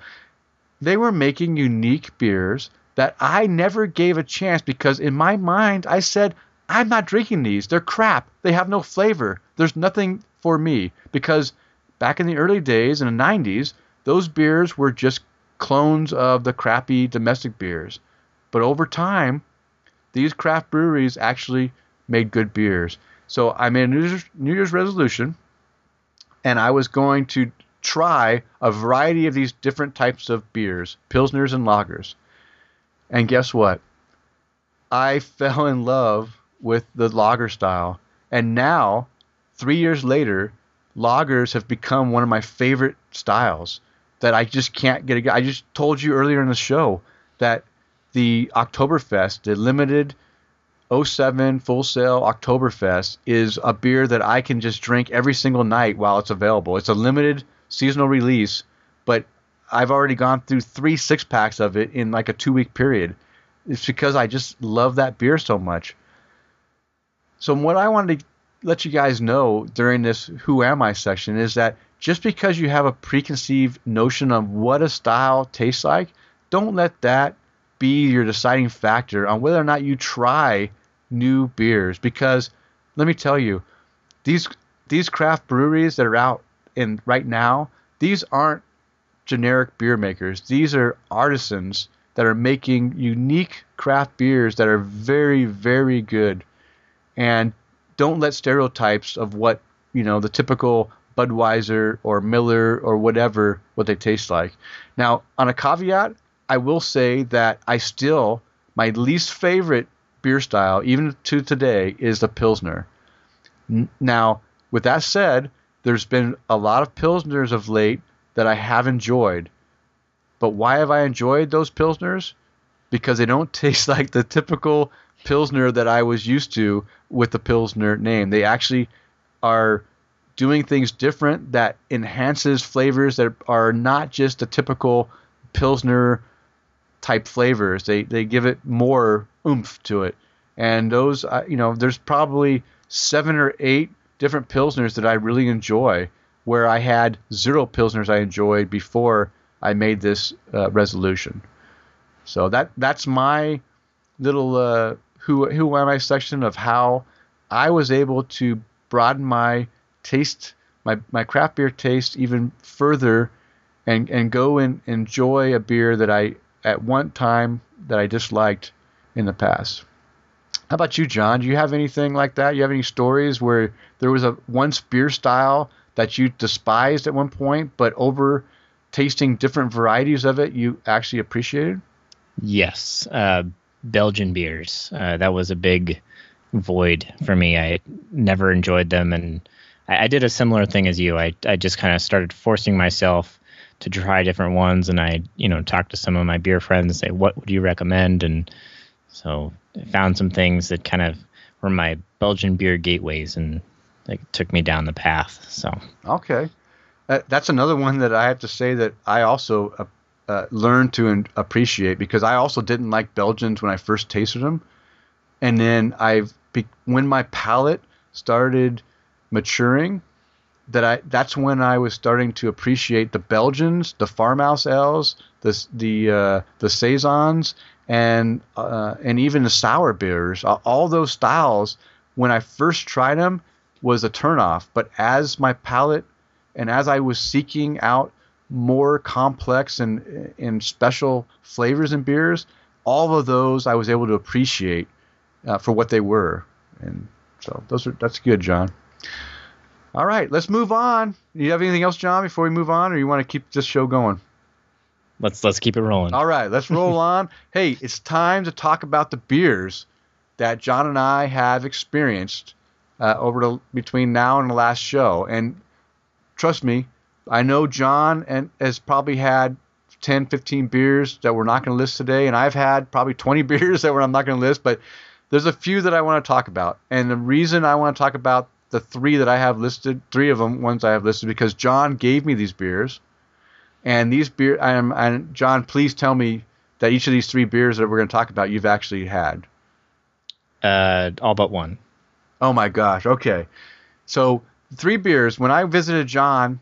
They were making unique beers that I never gave a chance because in my mind I said I'm not drinking these. They're crap. They have no flavor. There's nothing for me because back in the early days in the 90s, those beers were just clones of the crappy domestic beers. But over time, these craft breweries actually made good beers. So I made a New Year's, New Year's resolution, and I was going to try a variety of these different types of beers, pilsners and lagers. And guess what? I fell in love with the lager style. And now, three years later, lagers have become one of my favorite styles that I just can't get. I just told you earlier in the show that the Oktoberfest, the limited 07 Full Sail Oktoberfest, is a beer that I can just drink every single night while it's available. It's a limited seasonal release, but I've already gone through three six packs of it in like a two week period. It's because I just love that beer so much. So what I wanted to let you guys know during this Who Am I section is that just because you have a preconceived notion of what a style tastes like, don't let that be your deciding factor on whether or not you try new beers. Because let me tell you, these these craft breweries that are out in right now, these aren't generic beer makers. These are artisans that are making unique craft beers that are very, very good. And don't let stereotypes of what, you know, the typical Budweiser or Miller or whatever, what they taste like. Now, on a caveat, I will say that I still, my least favorite beer style, even to today, is the Pilsner. Now, with that said, there's been a lot of Pilsners of late that I have enjoyed. But why have I enjoyed those Pilsners? Because they don't taste like the typical Pilsner that I was used to with the Pilsner name. They actually are doing things different that enhances flavors that are not just the typical Pilsner type flavors. They, they give it more oomph to it. And those, you know, there's probably seven or eight different Pilsners that I really enjoy where I had zero Pilsners I enjoyed before I made this uh, resolution. So that that's my little uh, who who am I section of how I was able to broaden my taste, my my craft beer taste even further, and and go and enjoy a beer that I at one time that I disliked in the past. How about you, John? Do you have anything like that? You have any stories where there was a once beer style that you despised at one point, but over tasting different varieties of it, you actually appreciated? Yes, uh, Belgian beers. Uh, that was a big void for me. I never enjoyed them, and I, I did a similar thing as you. I I just kind of started forcing myself to try different ones, and I you know talked to some of my beer friends and say, what would you recommend? And so I found some things that kind of were my Belgian beer gateways, and like took me down the path. So okay, uh, that's another one that I have to say that I also uh, uh, learned to in- appreciate because I also didn't like Belgians when I first tasted them, and then I've be- when my palate started maturing, that I that's when I was starting to appreciate the Belgians, the farmhouse ales, the the uh, the saisons, and uh, and even the sour beers. All those styles, when I first tried them, was a turnoff. But as my palate and as I was seeking out more complex and and special flavors and beers, all of those I was able to appreciate uh, for what they were. And so those are that's good, John. All right, let's move on. You have anything else, John, before we move on, or you want to keep this show going? Let's let's keep it rolling. All right, let's roll on. Hey, it's time to talk about the beers that John and I have experienced uh, over the, between now and the last show. And trust me, I know John and has probably had 10, 15 beers that we're not going to list today, and I've had probably 20 beers that I'm not going to list, but there's a few that I want to talk about. And the reason I want to talk about the three that I have listed, three of them, ones I have listed, because John gave me these beers. And these beer, I'm, and John, please tell me that each of these three beers that we're going to talk about, you've actually had. Uh, all but one. Oh my gosh. Okay. So three beers. When I visited John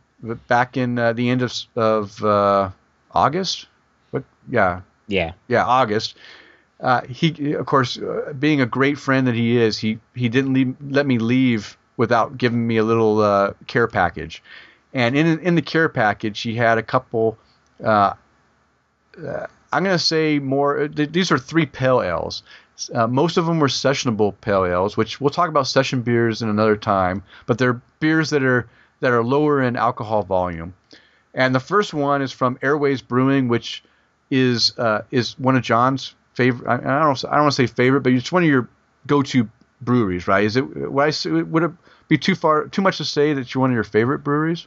back in uh, the end of of uh, August, what? Yeah. Yeah. Yeah, August. uh, he, of course, uh, being a great friend that he is, he he didn't leave, let me leave without giving me a little uh, care package. And in in the care package, he had a couple. Uh, uh, I'm going to say more. These are three pale ales. Uh, most of them were sessionable pale ales, which we'll talk about session beers in another time. But they're beers that are that are lower in alcohol volume. And the first one is from Airways Brewing, which is uh, is one of John's favorite. I, I don't I don't want to say favorite, but it's one of your go-to breweries, right? Is it would, would it be too far too much to say that you're one of your favorite breweries?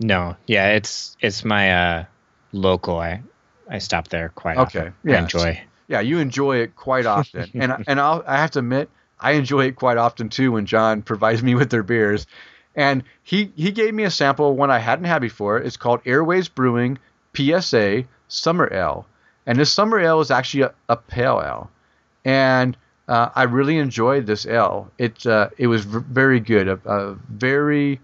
No, yeah, it's it's my uh, local. I I stop there quite okay. often. Yeah, I enjoy. Yeah, you enjoy it quite often, and and I'll, I have to admit I enjoy it quite often too when John provides me with their beers. And he he gave me a sample of one I hadn't had before. It's called Airways Brewing PSA Summer Ale, and this summer ale is actually a, a pale ale, and uh, I really enjoyed this L. It uh, it was v- very good, a, a very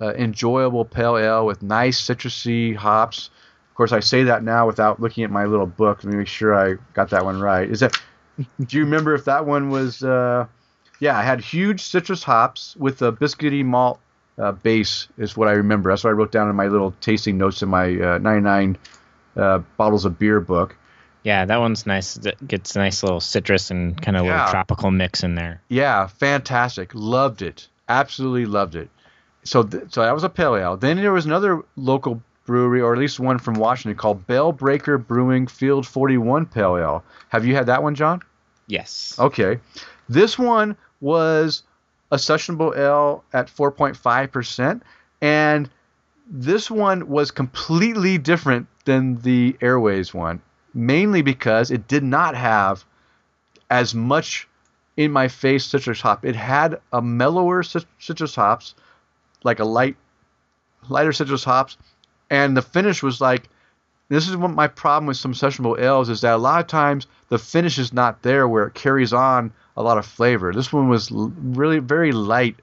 uh, enjoyable pale ale with nice citrusy hops. Of course, I say that now without looking at my little book. Let me make sure I got that one right. Is that? do you remember if that one was? Uh, yeah, I had huge citrus hops with a biscuity malt uh, base. Is what I remember. That's what I wrote down in my little tasting notes in my uh, 99 uh, bottles of beer book. Yeah, that one's nice. It gets a nice little citrus and kind of yeah. little tropical mix in there. Yeah, fantastic. Loved it. Absolutely loved it. So, th- so that was a pale ale. Then there was another local brewery, or at least one from Washington, called Bale Breaker Brewing Field 41 Pale Ale. Have you had that one, John? Yes. Okay. This one was a sessionable ale at 4.5%, and this one was completely different than the Airways one, mainly because it did not have as much in my face citrus hop. It had a mellower citrus hops, like a light, lighter citrus hops, and the finish was like this is what my problem with some sessionable ales is that a lot of times the finish is not there where it carries on a lot of flavor. This one was really very light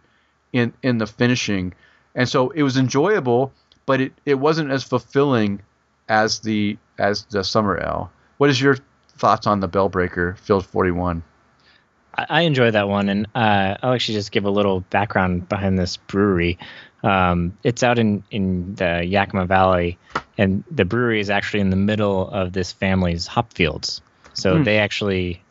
in in the finishing, and so it was enjoyable, but it, it wasn't as fulfilling as the as the summer ale. What is your thoughts on the Bale Breaker Field 41? I enjoy that one, and uh, I'll actually just give a little background behind this brewery. Um, it's out in, in the Yakima Valley, and the brewery is actually in the middle of this family's hop fields. So mm. they actually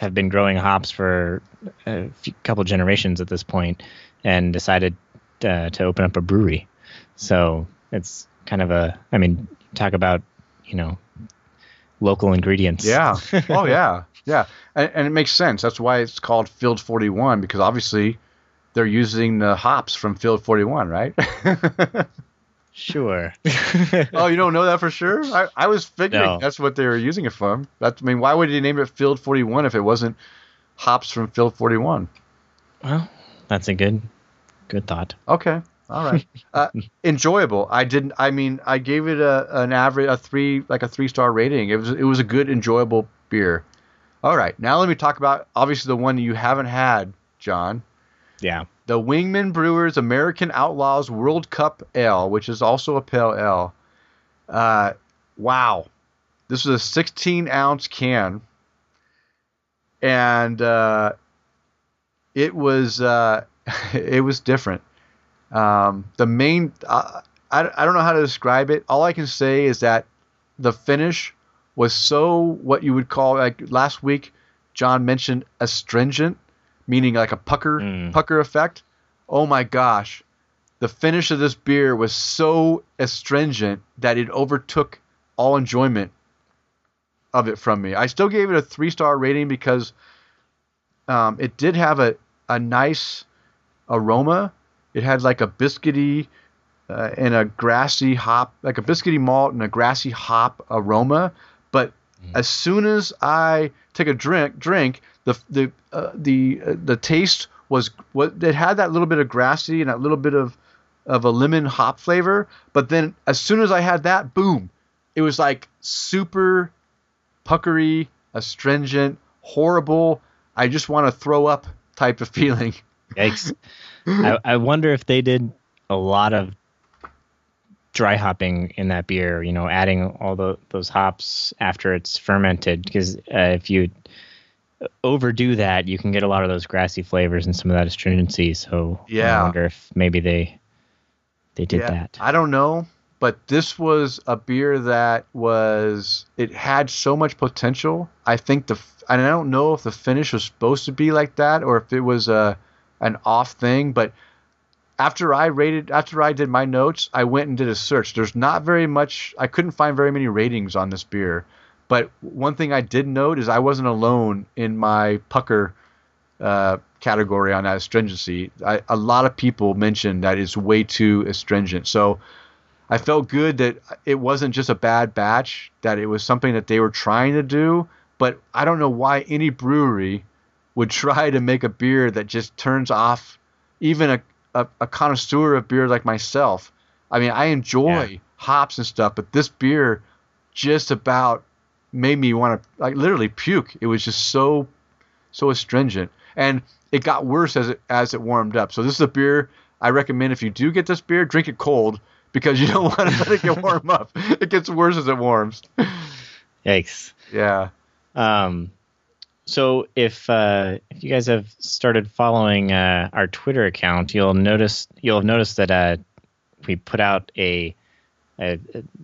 have been growing hops for a few, couple generations at this point, and decided uh, to open up a brewery. So it's kind of a, I mean, talk about you know local ingredients. Yeah. Oh yeah. Yeah. And, and, it makes sense. That's why it's called Field 41 because obviously they're using the hops from Field 41, right? sure. oh, you don't know that for sure? I, I was figuring no. that's what they were using it from. That's, I mean, why would you name it Field 41 if it wasn't hops from Field 41? Well, that's a good good thought. Okay. All right. Uh, enjoyable. I didn't. I mean, I gave it a an average, a three, like a three star rating. It was it was a good, enjoyable beer. All right. Now let me talk about obviously the one you haven't had, John. Yeah. The Wingman Brewers American Outlaws World Cup Ale, which is also a pale ale. Uh, wow. This is a 16 ounce can, and uh, it was uh, it was different. Um, the main, uh, I, I don't know how to describe it. All I can say is that the finish was so what you would call like last week. John mentioned astringent, meaning like a pucker mm. pucker effect. Oh my gosh, the finish of this beer was so astringent that it overtook all enjoyment of it from me. I still gave it a three star rating because um, it did have a, a nice aroma, it had like a biscuity uh, and a grassy hop, like a biscuity malt and a grassy hop aroma. But mm. as soon as I take a drink, drink the the uh, the uh, the taste was what it had that little bit of grassy and that little bit of of a lemon hop flavor. But then as soon as I had that, boom, it was like super puckery, astringent, horrible. I just want to throw up type of feeling. Yikes. I, I wonder if they did a lot of dry hopping in that beer. You know, adding all the, those hops after it's fermented. Because uh, if you overdo that, you can get a lot of those grassy flavors and some of that astringency. So Yeah. I wonder if maybe they they did that. I don't know, but this was a beer that was it had so much potential. I think the and I don't know if the finish was supposed to be like that or if it was a an off thing, but after I rated after I did my notes, I went and did a search. There's not very much I couldn't find very many ratings on this beer. But one thing I did note is I wasn't alone in my pucker uh, category on astringency. I, a lot of people mentioned that it's way too astringent. So I felt good that it wasn't just a bad batch, that it was something that they were trying to do. But I don't know why any brewery would try to make a beer that just turns off even a, a, a connoisseur of beer like myself. I mean, I enjoy Yeah. hops and stuff, but this beer just about made me want to like literally puke. It was just so so astringent, and it got worse as it as it warmed up. So this is a beer I recommend if you do get this beer, drink it cold because you don't want to let it get warm up. It gets worse as it warms. Yikes. Yeah. Um, so if uh, if you guys have started following uh, our Twitter account, you'll notice you'll have noticed that uh, we put out a, a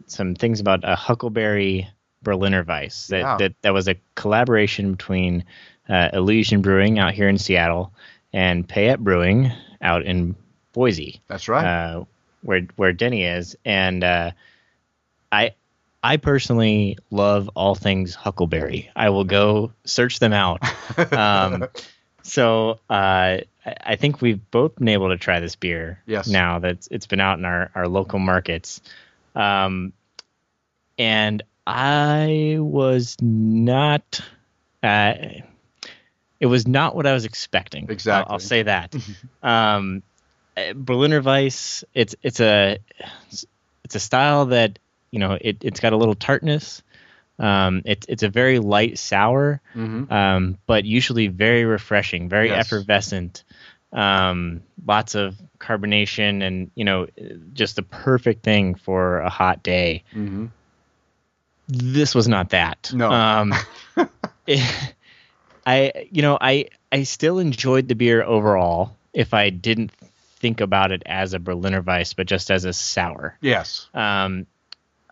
some things about a Huckleberry Berliner Weiss that that, that was a collaboration between uh, Elysian Brewing out here in Seattle and Payette Brewing out in Boise. That's right. uh, where where Denny is, and uh, I I personally love all things Huckleberry. I will go search them out. Um, so uh, I, think we've both been able to try this beer. Yes. Now that it's been out in our our local markets, um, and I was not. Uh, it was not what I was expecting. I'll- Exactly. I'll, say that. um, uh, Berliner Weiss. It's it's a it's a style that you know it it's got a little tartness. Um, it's it's a very light sour, hmm um, but usually very refreshing, very Yes. effervescent. Um, lots of carbonation, and you know, just the perfect thing for a hot day. hmm This was not that. No. Um, I you know I I still enjoyed the beer overall. If I didn't think about it as a Berliner Weiss, but just as a sour. Yes. Um,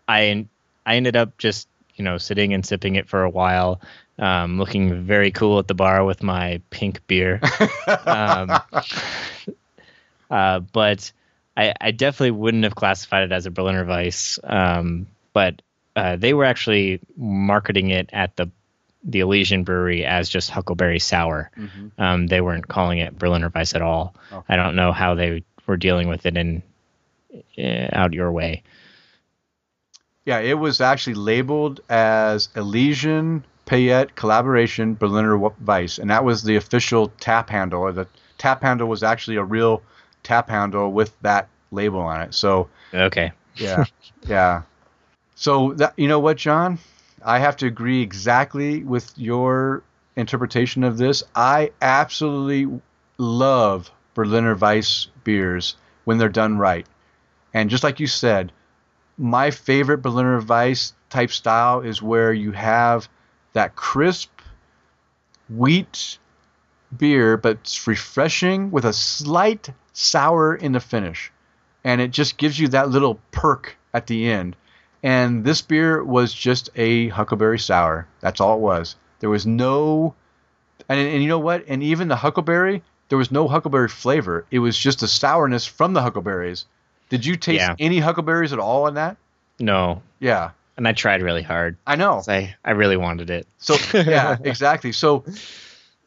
I I ended up just you know sitting and sipping it for a while, um, looking very cool at the bar with my pink beer. um, uh, but I, I definitely wouldn't have classified it as a Berliner Weiss. Um, but uh, they were actually marketing it at the the Elysian Brewery as just Huckleberry Sour. Mhm. Um, they weren't calling it Berliner Weiss at all. Oh. I don't know how they were dealing with it in uh, out your way. Yeah, it was actually labeled as Elysian Payette Collaboration Berliner Weiss, and that was the official tap handle. Or the tap handle was actually a real tap handle with that label on it. So Okay. yeah, yeah. So that you know what, John, I have to agree exactly with your interpretation of this. I absolutely love Berliner Weiss beers when they're done right, and just like you said, my favorite Berliner Weiss type style is where you have that crisp wheat beer, but it's refreshing with a slight sour in the finish. And it just gives you that little perk at the end. And this beer was just a Huckleberry Sour. That's all it was. There was no. And, and you know what? And even the Huckleberry, there was no Huckleberry flavor. It was just a sourness from the Huckleberries. Did you taste Yeah. any Huckleberries at all in that? No, Yeah, and I tried really hard. I know. I I really wanted it. So yeah, exactly. So,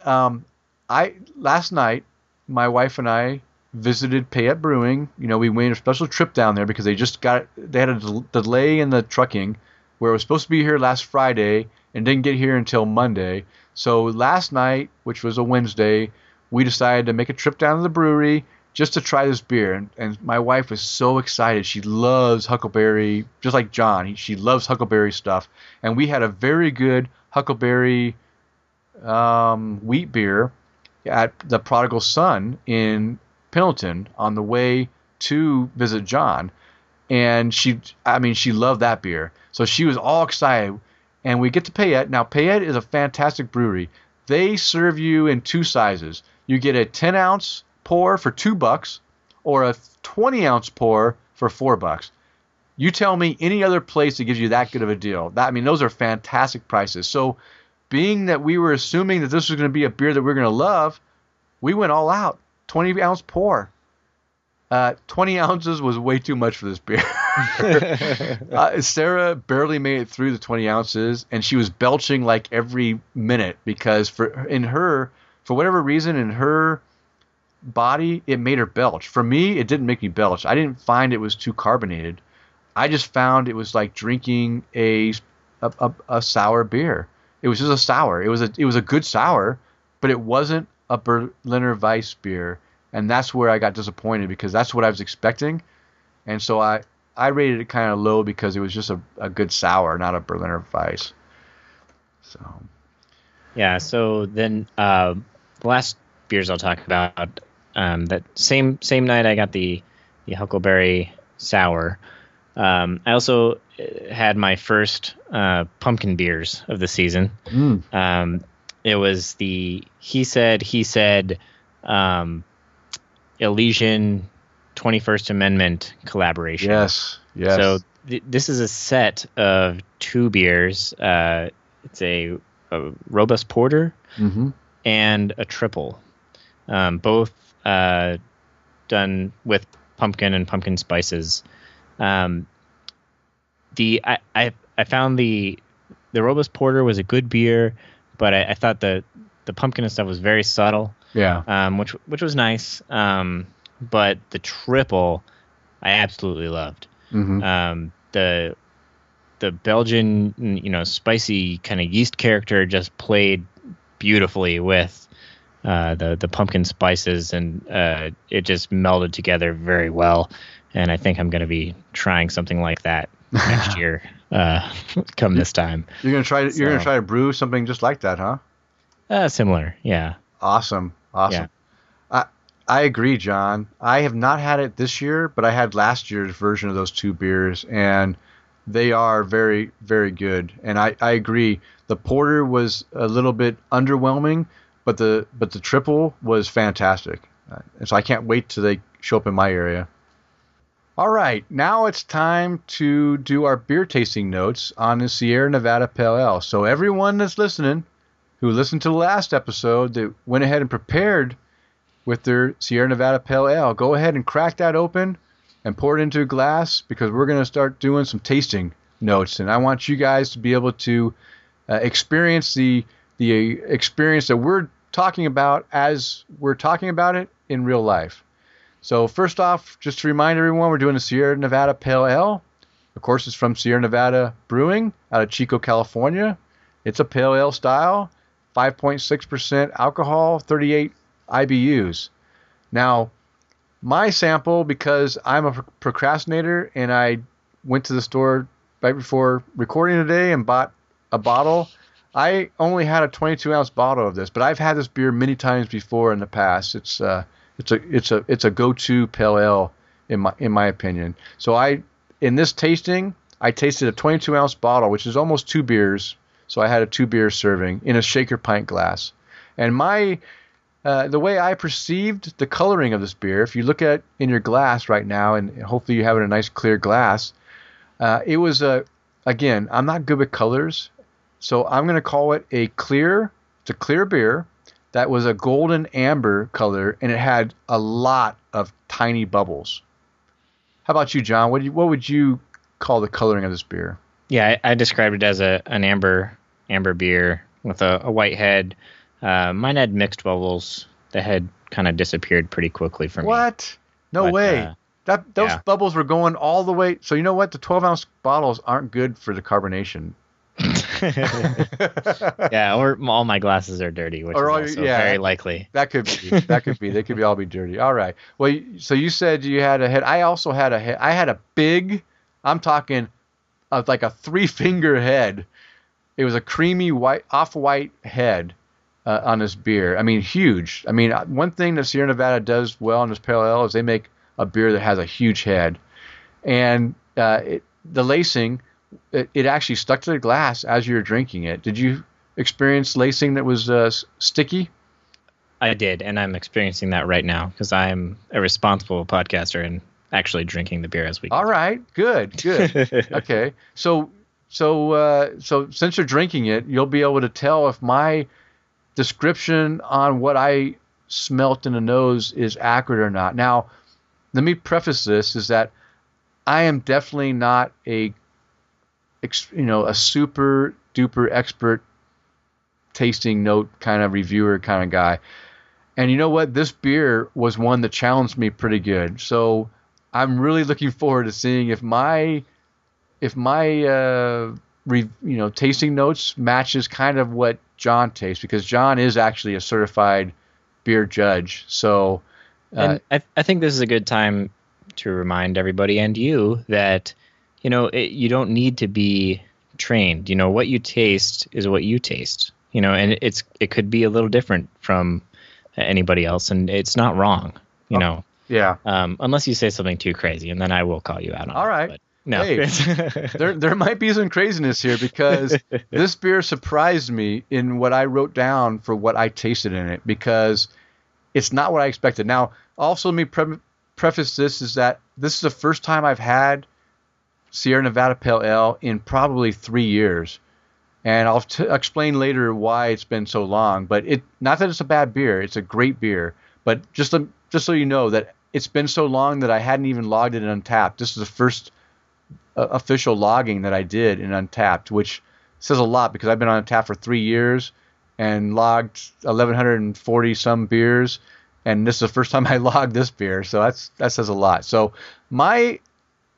um, I last night my wife and I visited Payette Brewing. You know, we made a special trip down there because they just got they had a del- delay in the trucking where it was supposed to be here last Friday and didn't get here until Monday. So last night, which was a Wednesday, we decided to make a trip down to the brewery just to try this beer. And, and my wife was so excited. She loves Huckleberry, just like John. He, she loves Huckleberry stuff. And we had a very good Huckleberry um, wheat beer at the Prodigal Son in Pendleton on the way to visit John. and she, I mean, she loved that beer. So she was all excited. And we get to Payette. Now, Payette is a fantastic brewery. They serve you in two sizes. You get a 10 ounce pour for two bucks, or a 20 ounce pour for four bucks. You tell me any other place that gives you that good of a deal. That I mean, those are fantastic prices. So, being that we were assuming that this was going to be a beer that we are going to love, we went all out. 20 ounce pour. Uh, 20 ounces was way too much for this beer. uh, Sarah barely made it through the 20 ounces, and she was belching like every minute because for in her, for whatever reason, in her body, it made her belch. For me, it didn't make me belch. I didn't find it was too carbonated. I just found it was like drinking a a, a, a sour beer. It was just a sour. It was a it was a good sour, but it wasn't a Berliner Weiss beer and that's where I got disappointed because that's what I was expecting, and so I I rated it kind of low because it was just a, a good sour, not a Berliner Weiss. So. Yeah. So then uh, the last beers I'll talk about. Um, that same same night I got the the Huckleberry Sour. Um, I also uh, had my first uh, pumpkin beers of the season. Mm. Um, it was the he said he said um, Elysian 21st Amendment collaboration. Yes, yes. So th- this is a set of two beers. Uh, it's a, a, robust porter mm-hmm. and a triple, um, both uh, done with pumpkin and pumpkin spices. Um, the I, I I found the the robust porter was a good beer, but I, I thought the the pumpkin and stuff was very subtle. Yeah. Um, which which was nice. Um, but the triple, I absolutely loved. Mm-hmm. Um, the the Belgian, you know, spicy kind of yeast character just played beautifully with uh, the the pumpkin spices, and uh, it just melded together very well. And I think I'm going to be trying something like that next year, uh, come this time. You're gonna try. So, you're gonna try to brew something just like that, huh? Uh, similar, yeah. Awesome. Awesome. Yeah. I I agree, John. I have not had it this year, but I had last year's version of those two beers, and they are very, very good. And I, I agree. The porter was a little bit underwhelming, but the but the triple was fantastic. And so I can't wait till they show up in my area. All right, now it's time to do our beer tasting notes on the Sierra Nevada Pale Ale. So everyone that's listening, who listened to the last episode that went ahead and prepared with their Sierra Nevada Pale Ale. Go ahead and crack that open and pour it into a glass because we're going to start doing some tasting notes. And I want you guys to be able to uh, experience the the experience that we're talking about as we're talking about it in real life. So first off, just to remind everyone, we're doing a Sierra Nevada Pale Ale. Of course, it's from Sierra Nevada Brewing out of Chico, California. It's a pale ale style. 5.6% alcohol, 38 IBUs. Now, my sample, because I'm a procrastinator and I went to the store right before recording today and bought a bottle, I only had a 22 ounce bottle of this, but I've had this beer many times before in the past. It's uh, it's a it's a it's a go-to pale ale in my in my opinion. So I in this tasting, I tasted a 22 ounce bottle, which is almost two beers so I had a two beer serving in a shaker pint glass. And my uh, the way I perceived the coloring of this beer, if you look at in your glass right now, and hopefully you have it in a nice clear glass, uh, it was a again I'm not good with colors, so I'm going to call it a clear. It's a clear beer that was a golden amber color, and it had a lot of tiny bubbles. How about you, John? What you, what would you call the coloring of this beer? Yeah, I, I described it as a an amber amber beer with a, a white head. Uh, mine had mixed bubbles. The head kind of disappeared pretty quickly for me. What? No but, way. Uh, that those yeah. bubbles were going all the way. So you know what? The 12 ounce bottles aren't good for the carbonation. yeah, or all my glasses are dirty, which or is also yeah, very likely. That could be. That could be. They could be all be dirty. All right. Well, so you said you had a head. I also had a head. I had a big. I'm talking of like a three finger head. It was a creamy white, off white head uh, on this beer. I mean, huge. I mean, uh, one thing that Sierra Nevada does well in this pale ale is they make a beer that has a huge head. and uh, it, the lacing it, it actually stuck to the glass as you were drinking it. Did you experience lacing that was uh, sticky? I did, and I'm experiencing that right now because I'm a responsible podcaster and actually drinking the beer as we. All right, good, good. okay, so so uh, so since you're drinking it, you'll be able to tell if my description on what I smelt in the nose is accurate or not. Now, let me preface this: is that I am definitely not a you know a super duper expert tasting note kind of reviewer kind of guy. And you know what? This beer was one that challenged me pretty good. So I'm really looking forward to seeing if my if my uh, re, you know tasting notes matches kind of what John tastes because John is actually a certified beer judge. So uh, and I, I think this is a good time to remind everybody and you that you know it, you don't need to be trained. You know what you taste is what you taste. You know, and it's it could be a little different from anybody else, and it's not wrong. You Oh, know, yeah, um, unless you say something too crazy, and then I will call you out on All it. right. But no, Hey, there there might be some craziness here because this beer surprised me in what I wrote down for what I tasted in it because it's not what I expected. Now, also let me pre- preface this is that this is the first time I've had Sierra Nevada Pale Ale in probably three years, and I'll t- explain later why it's been so long. But it not that it's a bad beer; it's a great beer. But just to, just so you know that it's been so long that I hadn't even logged it in Untappd. This is the first uh, official logging that I did in Untappd, which says a lot because I've been on Untappd for three years and logged 1,140 some beers, and this is the first time I logged this beer, so that's that says a lot. So my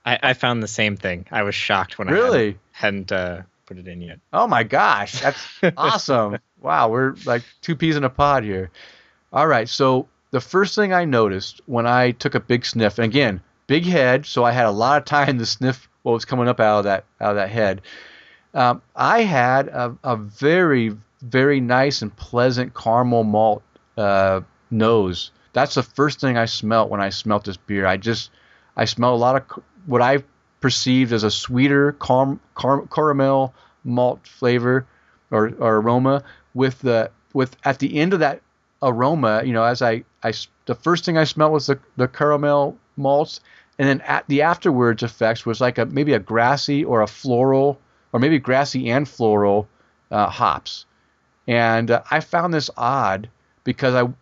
I, I found the same thing. I was shocked when I really, hadn't, hadn't uh, put it in yet. oh my gosh, that's awesome! Wow, we're like two peas in a pod here. All right, so the first thing I noticed when I took a big sniff, and again, big head, so I had a lot of time to sniff what was coming up out of that out of that head. Um, I had a, a very very nice and pleasant caramel malt uh, nose. That's the first thing I smelt when I smelt this beer. I just I smell a lot of what I perceived as a sweeter car- car- caramel malt flavor or, or aroma with the with at the end of that aroma, you know, as I, I the first thing I smelled was the, the caramel malts, and then at the afterwards effects was like a maybe a grassy or a floral, or maybe grassy and floral uh, hops, and uh, I found this odd because I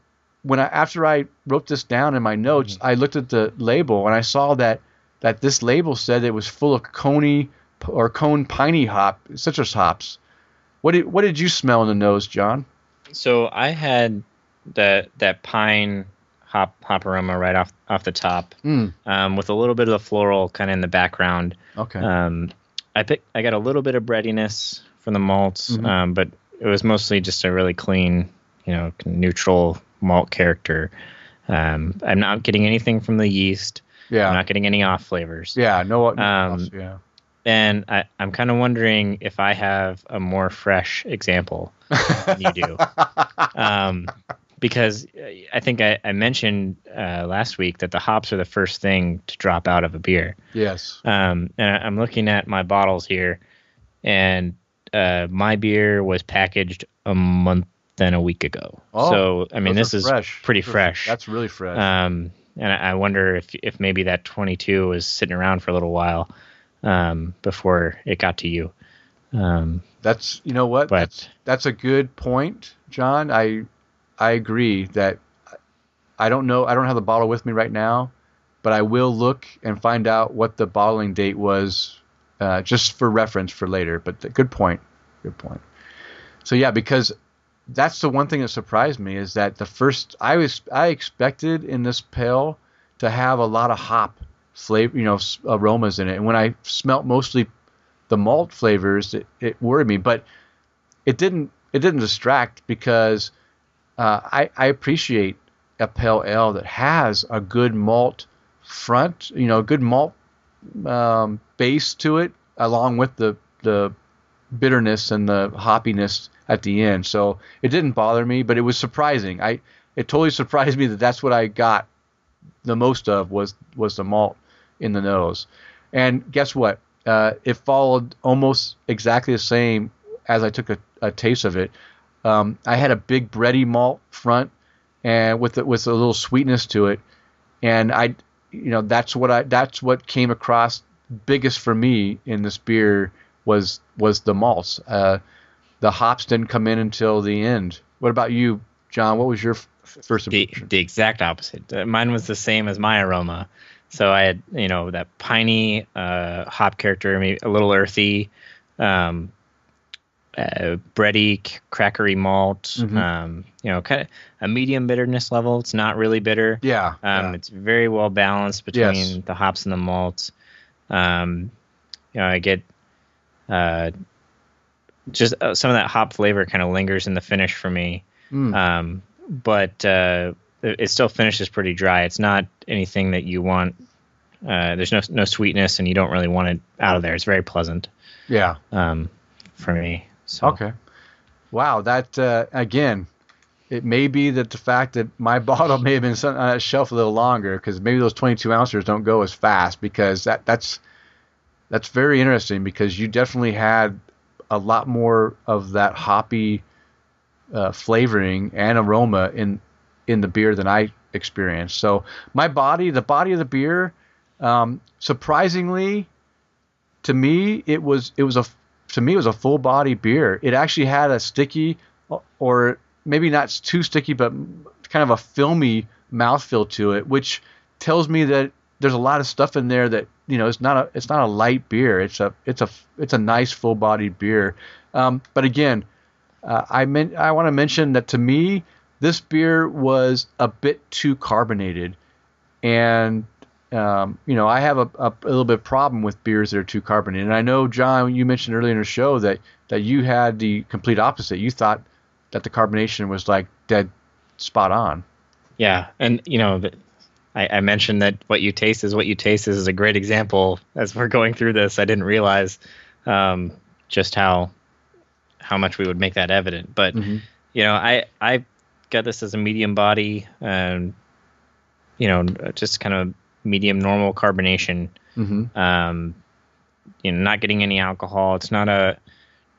when I after I wrote this down in my notes, I looked at the label and I saw that that this label said it was full of coney or cone piney hop citrus hops. What did what did you smell in the nose, John? So I had that that pine hop hop aroma right off off the top, Mm, um, with a little bit of the floral kind of in the background. okay. Um, I pick, I got a little bit of breadiness from the malts, Mhm. um, but it was mostly just a really clean, you know, neutral malt character. Um, I'm not getting anything from the yeast. Yeah. I'm not getting any off flavors. yeah. No. no Um, yeah. And I, I'm kind of wondering if I have a more fresh example than you do. um, because I think I, I mentioned uh, last week that the hops are the first thing to drop out of a beer. yes. Um, and I- I'm looking at my bottles here, and uh, my beer was packaged a month and a week ago. Oh, so I mean, this is fresh. pretty fresh. That's really fresh. Um, and I wonder if if maybe that 22 was sitting around for a little while um, before it got to you. Um, that's you know what. but that's that's a good point, John. I I agree that I don't know. I don't have the bottle with me right now, but I will look and find out what the bottling date was, uh, just for reference for later. But th- good point. Good point. So yeah, because that's the one thing that surprised me is that the first I was I expected in this pale to have a lot of hop flavor, you know, aromas in it, and when I smelt mostly the malt flavors, it, it worried me, but it didn't it didn't distract because uh, I I appreciate a pale ale that has a good malt front, you know, a good malt um, base to it, along with the the bitterness and the hoppiness at the end. So it didn't bother me, but it was surprising. I it totally surprised me that that's what I got the most of was was the malt in the nose. And guess what? Uh, it followed almost exactly the same as I took a, a taste of it. Um, I had a big bready malt front, and with it, with a little sweetness to it, and I, you know, that's what I that's what came across biggest for me in this beer was was the malts. Uh, the hops didn't come in until the end. What about you, John? What was your f- first the, impression? the exact opposite. Uh, Mine was the same as my aroma. So I had, you know, that piney uh, hop character, maybe a little earthy, um, uh, bready, c- crackery malt. Mhm. Um, you know, kind of a medium bitterness level. It's not really bitter. yeah, Um, yeah. It's very well balanced between Yes. the hops and the malts. Um, you know, I get uh, just uh, some of that hop flavor kind of lingers in the finish for me. Mm. Um, but uh, it still finishes pretty dry. It's not anything that you want. Uh, there's no no sweetness, and you don't really want it out of there. It's very pleasant yeah. um, for me. So, Okay. Wow, that uh, again, it may be that the fact that my bottle may have been on that shelf a little longer because maybe those 22 ounces don't go as fast because that that's that's very interesting because you definitely had a lot more of that hoppy uh, flavoring and aroma in in the beer than I experienced. So my body, the body of the beer, um, surprisingly, to me, it was it was a to me it was a full body beer. It actually had a sticky or maybe not too sticky, but kind of a filmy mouthfeel to it, which tells me that there's a lot of stuff in there that you know it's not a it's not a light beer. It's a it's a it's a nice full bodied beer. Um, but again, uh, I meant I want to mention that to me this beer was a bit too carbonated, and um, you know I have a, a, a little bit of problem with beers that are too carbonated. And I know John, you mentioned earlier in the show that that you had the complete opposite. You thought that the carbonation was like dead spot on. yeah, and you know, I, I mentioned that what you taste is what you taste is, is a great example. As we're going through this, I didn't realize um, just how how much we would make that evident. But Mhm. you know, I I got this as a medium body, and you know, just kind of medium normal carbonation. Mm-hmm. Um, you know, not getting any alcohol. It's not a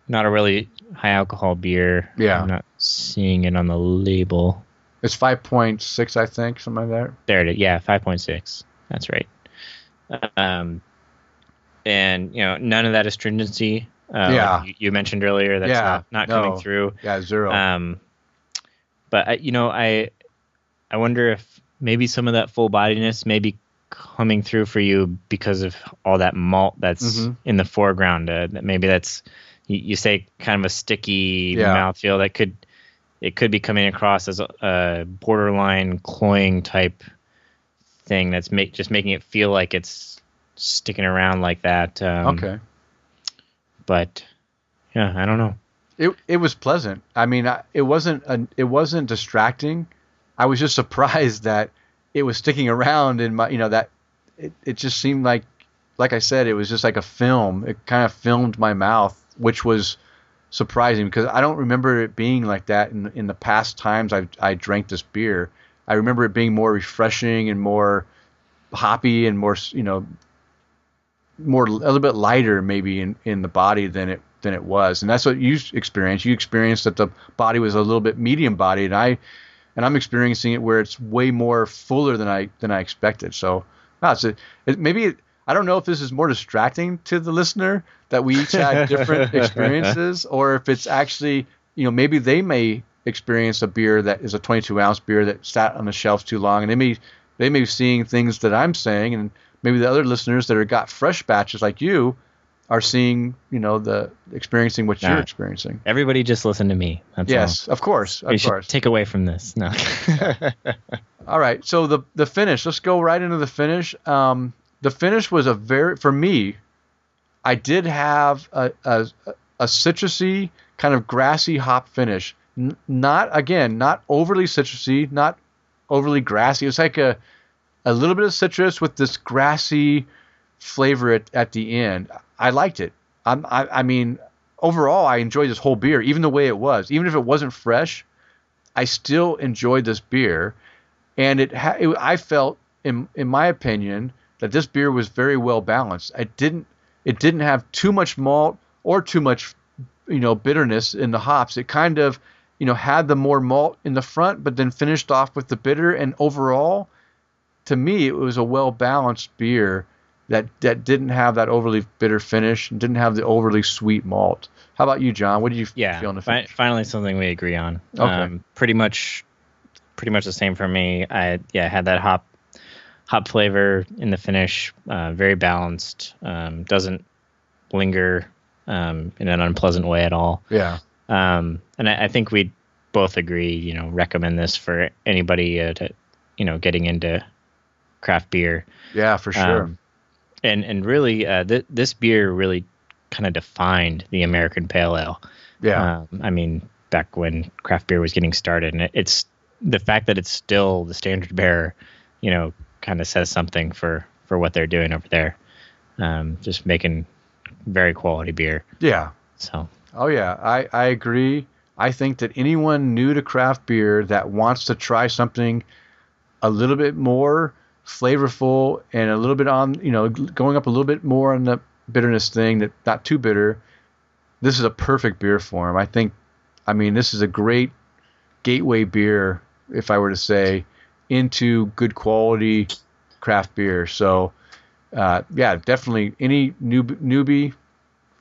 not a really high alcohol beer. Yeah. I'm not seeing it on the label. It's five point six, I think, something like that. There it is. Yeah, five point six. That's right. Um, and you know, none of that astringency. Uh, Yeah. like you, you mentioned earlier that's Yeah, not, not no. coming through. Yeah, zero. Um, but I, you know, I I wonder if maybe some of that full bodiness may be coming through for you because of all that malt that's Mhm. in the foreground. Uh, that maybe that's you, you say kind of a sticky Yeah. mouthfeel that could it could be coming across as a, a borderline cloying type thing that's make just making it feel like it's sticking around like that. Um, okay. but yeah, I don't know. It it was pleasant. I mean, I, it wasn't an, it wasn't distracting. I was just surprised that it was sticking around in my you know that it, it just seemed like like I said it was just like a film. It kind of filmed my mouth, which was surprising because I don't remember it being like that in in the past times I I drank this beer. I remember it being more refreshing and more hoppy and more you know more a little bit lighter maybe in, in the body than it than it was, and that's what you experienced. You experienced that the body was a little bit medium bodied, and I and I'm experiencing it where it's way more fuller than I than I expected. So, wow, it's a, it, maybe I don't know if this is more distracting to the listener that we each had different experiences, or if it's actually you know maybe they may experience a beer that is a 22 ounce beer that sat on the shelf too long, and they may they may be seeing things that I'm saying, and maybe the other listeners that are got fresh batches like you are seeing you know the experiencing what you're experiencing. Everybody just listen to me. That's Yes, of course, all. We of course. take away from this. No. All right, so the the finish. Let's go right into the finish. Um, the finish was a very for me. I did have a a, a citrusy kind of grassy hop finish. N- not again, not overly citrusy, not overly grassy. It was like a a little bit of citrus with this grassy flavor at, at the end. I liked it. I'm, I, I mean, overall, I enjoyed this whole beer, even the way it was. Even if it wasn't fresh, I still enjoyed this beer, and it, ha- it I felt, in in my opinion, that this beer was very well balanced. It didn't it didn't have too much malt or too much you know bitterness in the hops. It kind of you know had the more malt in the front, but then finished off with the bitter. And overall, to me, it was a well balanced beer that that didn't have that overly bitter finish, and didn't have the overly sweet malt. How about you, John? What did you yeah, feel in the fi- finish? finally something we agree on. Okay. Um, pretty much, pretty much the same for me. I yeah had that hop hop flavor in the finish, uh, very balanced. Um, doesn't linger um, in an unpleasant way at all. yeah, Um, and I, I think we both agree, you know, recommend this for anybody uh, to, you know, getting into craft beer. yeah, for sure. Um, and and really, uh, th- this beer really kind of defined the American Pale Ale. yeah, Um, I mean, back when craft beer was getting started, and it, it's the fact that it's still the standard bearer, you know, kind of says something for for what they're doing over there. Um, just making very quality beer. yeah. So Oh yeah, I, I agree. I think that anyone new to craft beer that wants to try something a little bit more flavorful and a little bit on, you know, going up a little bit more on the bitterness thing, that not too bitter. This is a perfect beer for them. I think. I mean, this is a great gateway beer, if I were to say, into good quality craft beer. So, uh, yeah, definitely any new newbie,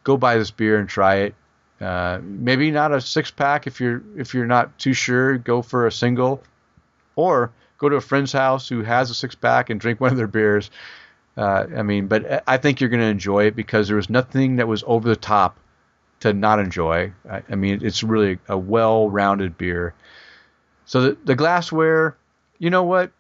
go buy this beer and try it. Uh, maybe not a six pack if you're if you're not too sure. Go for a single, or go to a friend's house who has a six pack and drink one of their beers. Uh, I mean, but I think you're going to enjoy it because there was nothing that was over the top to not enjoy. I, I mean, it's really a well-rounded beer. So the, the glassware, you know what?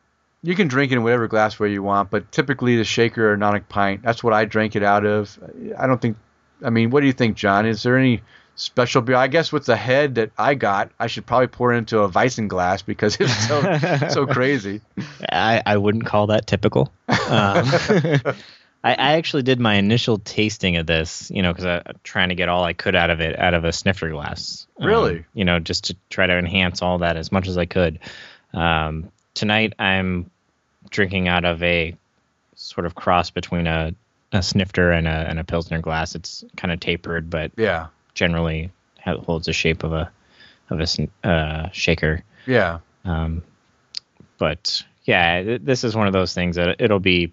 You can drink it in whatever glassware you want, but typically the shaker or non pint. That's what I drank it out of. I don't think. I mean, what do you think, John? Is there any special beer? I guess with the head that I got, I should probably pour it into a Weissen glass because it's so so crazy. I, I wouldn't call that typical. Um, I, I actually did my initial tasting of this, you know, because I'm trying to get all I could out of it out of a snifter glass. Um, Really? you know, just to try to enhance all that as much as I could. Um, tonight I'm drinking out of a sort of cross between a, a snifter and a, and a pilsner glass. It's kind of tapered, but Yeah, generally holds the shape of a of a uh, shaker. yeah, Um, but yeah, this is one of those things that it'll be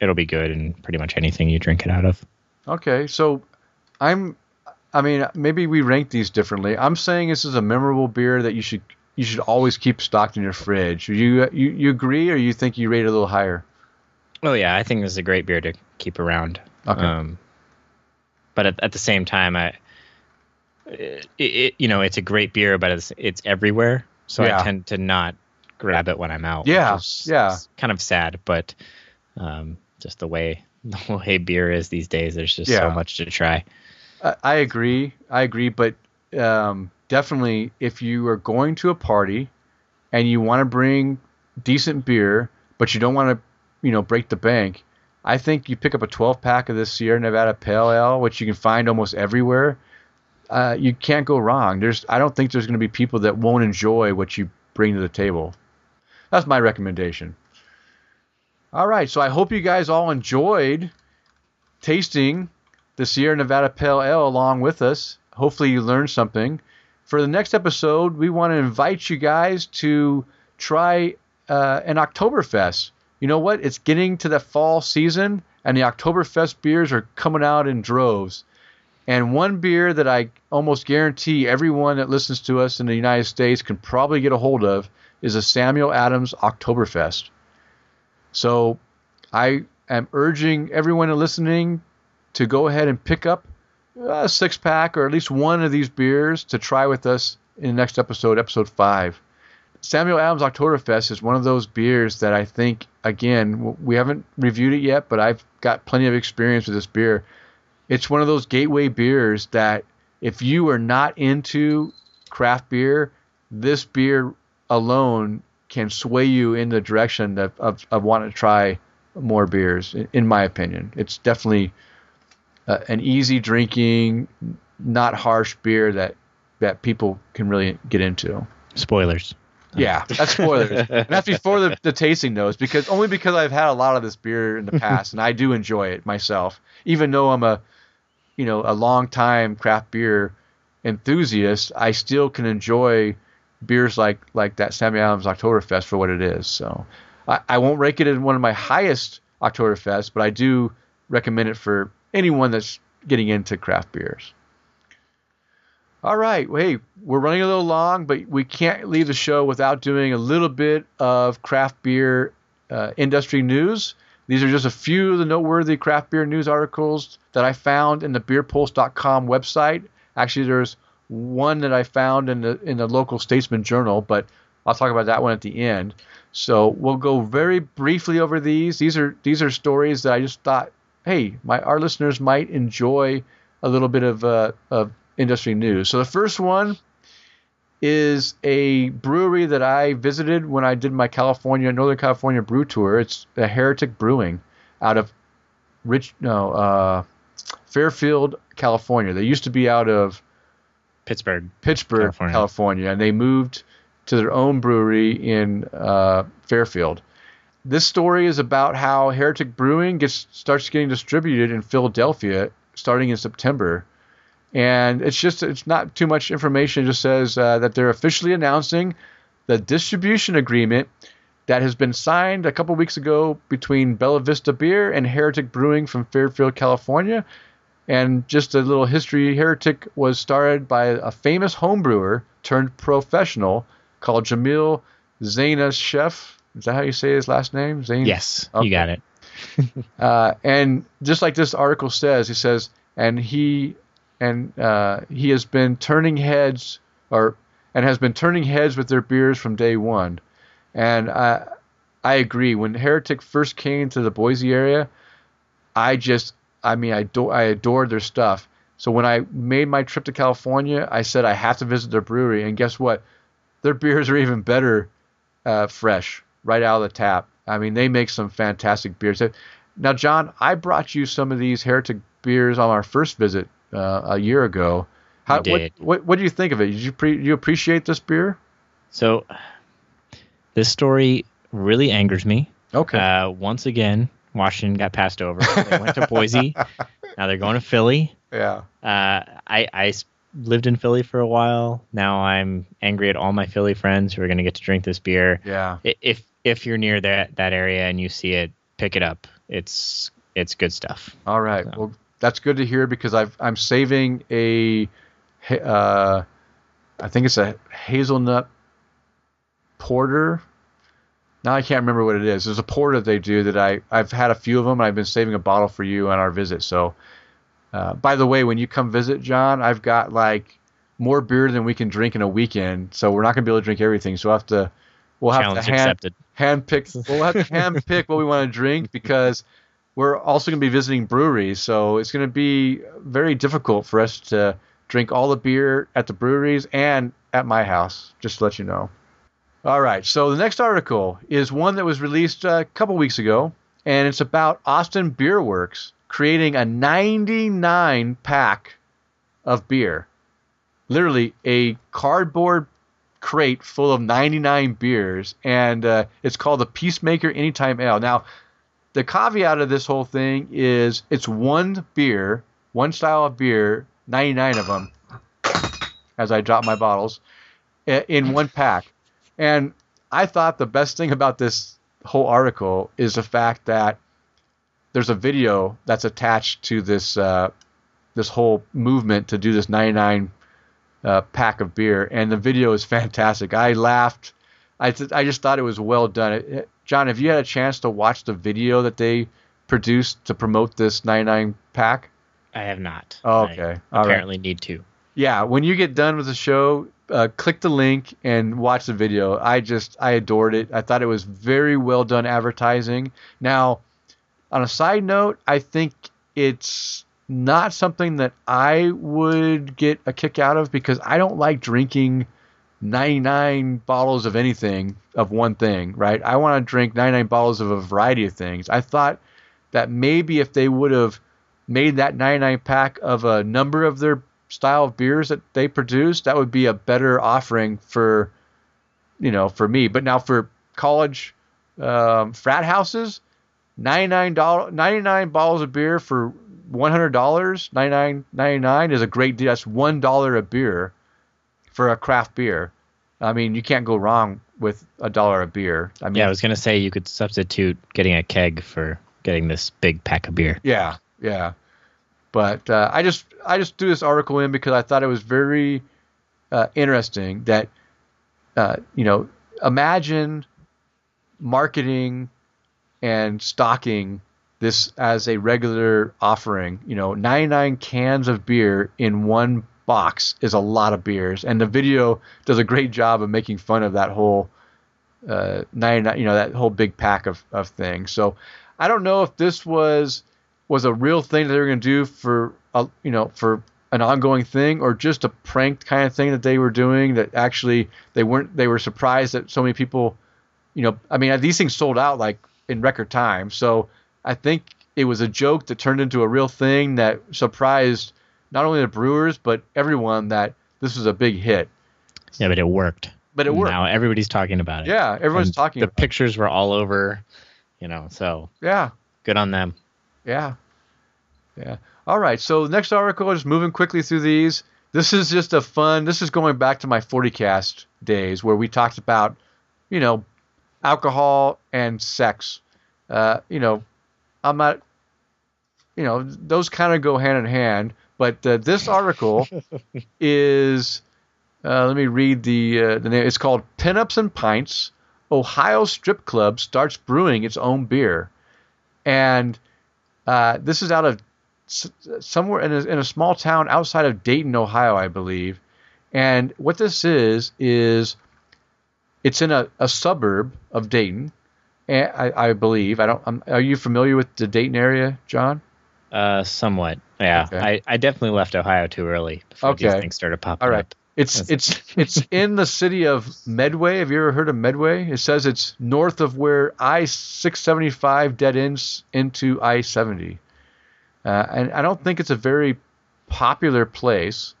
it'll be good in pretty much anything you drink it out of. Okay, so I'm. I mean, maybe we rank these differently. I'm saying this is a memorable beer that you should you should always keep stocked in your fridge. You you you agree, or you think you rate it a little higher? Oh yeah, I think this is a great beer to keep around. Okay. Um, but at, at the same time, I it, it you know it's a great beer, but it's it's everywhere, so Yeah. I tend to not grab it when I'm out. Yeah, is- yeah. kind of sad, but um, just the way the way beer is these days, there's just Yeah. so much to try. I, I agree. I agree, but um, definitely if you are going to a party and you want to bring decent beer, but you don't want to, you know, break the bank, I think you pick up a 12 pack of this Sierra Nevada Pale Ale, which you can find almost everywhere. Uh, you can't go wrong. There's, I don't think there's going to be people that won't enjoy what you bring to the table. That's my recommendation. All right, so I hope you guys all enjoyed tasting the Sierra Nevada Pale Ale along with us. Hopefully, you learned something. For the next episode, we want to invite you guys to try uh, an Oktoberfest. You know what? It's getting to the fall season, and the Oktoberfest beers are coming out in droves. And one beer that I almost guarantee everyone that listens to us in the United States can probably get a hold of is a Samuel Adams Oktoberfest. So I am urging everyone listening to go ahead and pick up a six pack or at least one of these beers to try with us in the next episode, episode five. Samuel Adams Oktoberfest is one of those beers that I think, again, we haven't reviewed it yet, but I've got plenty of experience with this beer. It's one of those gateway beers that if you are not into craft beer, this beer alone can sway you in the direction of, of, of wanting to try more beers, in, in my opinion. It's definitely uh, an easy drinking, not harsh beer that, that people can really get into. Spoilers. Yeah, that's spoilers. and that's before the, the tasting notes, because only because I've had a lot of this beer in the past, and I do enjoy it myself, even though I'm a, you know, a long time craft beer enthusiast. I still can enjoy beers like like that Sammy Adams Oktoberfest for what it is. So I, I won't rank it in one of my highest Oktoberfest, but I do recommend it for anyone that's getting into craft beers. All right. Well, hey, we're running a little long, but we can't leave the show without doing a little bit of craft beer uh, industry news. These are just a few of the noteworthy craft beer news articles that I found in the beerpulse.com website. Actually, there's one that I found in the in the local Statesman Journal, but I'll talk about that one at the end. So we'll go very briefly over these. These are these are stories that I just thought, hey, my our listeners might enjoy a little bit of uh, of industry news. So the first one is a brewery that I visited when I did my California Northern California brew tour. It's a Heretic Brewing out of Rich no uh, Fairfield, California. They used to be out of Pittsburgh, Pittsburgh, California, California and they moved to their own brewery in uh, Fairfield. This story is about how Heretic Brewing gets starts getting distributed in Philadelphia starting in September and it's just it's not too much information. It just says uh, that they're officially announcing the distribution agreement that has been signed a couple weeks ago between Bella Vista Beer and Heretic Brewing from Fairfield, California. And just a little history: Heretic was started by a famous homebrewer turned professional called Jamil Zainasheff. Is that how you say his last name? Zain? Yes, okay. you got it. uh, and just like this article says, he says, and he and uh, he has been turning heads or and has been turning heads with their beers from day one. And I I agree. When Heretic first came to the Boise area, I just I mean I do, I adored their stuff. So when I made my trip to California, I said I have to visit their brewery, and guess what? Their beers are even better uh, fresh, right out of the tap. I mean, they make some fantastic beers. Now, John, I brought you some of these Heretic beers on our first visit uh, a year ago. How, what, what, what do you think of it? Did you pre, you appreciate this beer? So, this story really angers me. Okay. Uh, once again, Washington got passed over. They went to Boise. now they're going to Philly. Yeah. Uh, I I lived in Philly for a while. Now I'm angry at all my Philly friends who are going to get to drink this beer. Yeah. If if you're near that that area and you see it, pick it up. It's it's good stuff. All right. So. Well, that's good to hear because I've, I'm saving a, uh, I think it's a hazelnut porter. Now I can't remember what it is. There's a porter they do that I I've had a few of them. and I've been saving a bottle for you on our visit. So, uh, by the way, when you come visit, John, I've got like more beer than we can drink in a weekend. So we're not gonna be able to drink everything. So i'll have to we'll have Challenge to hand, accepted. hand pick we'll have to hand pick what we want to drink because we're also going to be visiting breweries, so it's going to be very difficult for us to drink all the beer at the breweries and at my house, just to let you know. All right, so the next article is one that was released a couple weeks ago, and it's about Austin Beerworks creating a 99 pack of beer. Literally a cardboard crate full of 99 beers, and uh, it's called the Peacemaker Anytime Ale. Now, the caveat of this whole thing is it's one beer, one style of beer, 99 of them, as I drop my bottles, in one pack. And I thought the best thing about this whole article is the fact that there's a video that's attached to this uh, this whole movement to do this 99 uh, pack of beer, and the video is fantastic. I laughed. I, th- I just thought it was well done. It, John, have you had a chance to watch the video that they produced to promote this 99 pack? I have not. Oh, okay. I apparently right. need to. Yeah, when you get done with the show, uh, click the link and watch the video. I just I adored it. I thought it was very well done advertising. Now, on a side note, I think it's not something that I would get a kick out of because I don't like drinking 99 bottles of anything of one thing, right? I want to drink 99 bottles of a variety of things. I thought that maybe if they would have made that 99 pack of a number of their style of beers that they produce, that would be a better offering for you know, for me. But now for college um, frat houses, ninety nine dollar ninety nine bottles of beer for one hundred dollars, ninety nine ninety nine is a great deal. That's one dollar a beer for a craft beer. I mean, you can't go wrong with a dollar a beer. I mean, yeah, I was gonna say you could substitute getting a keg for getting this big pack of beer. Yeah, yeah. But uh, I just I just threw this article in because I thought it was very uh, interesting that uh, you know imagine marketing and stocking this as a regular offering. You know, 99 cans of beer in one box is a lot of beers, and the video does a great job of making fun of that whole uh, 99, you know, that whole big pack of, of things. So I don't know if this was was a real thing that they were going to do for a, you know for an ongoing thing or just a prank kind of thing that they were doing that actually they weren't they were surprised that so many people you know i mean these things sold out like in record time so i think it was a joke that turned into a real thing that surprised not only the brewers but everyone that this was a big hit Yeah, but it worked. but it worked Now everybody's talking about it. yeah everyone's And talking The pictures were all over, you know. So yeah good on them. Yeah. Yeah. All right. So next article, just moving quickly through these. This is just a fun. This is going back to my 40cast days where we talked about, you know, alcohol and sex. Uh, you know, I'm not. You know, those kind of go hand in hand. But uh, this article is. Uh, let me read the uh, the name. It's called Pinups and Pints. Ohio Strip Club starts brewing its own beer, and uh, this is out of s- somewhere in a, in a small town outside of Dayton, Ohio, I believe. And what this is is it's in a, a suburb of Dayton, I, I believe. I don't. I'm, are you familiar with the Dayton area, John? Uh, somewhat. Yeah, Okay. I, I definitely left Ohio too early before these Okay. things started popping All right. up. It's it's it's in the city of Medway. Have you ever heard of Medway? It says it's north of where I six seventy five dead ends into I seventy, uh, and I don't think it's a very popular place.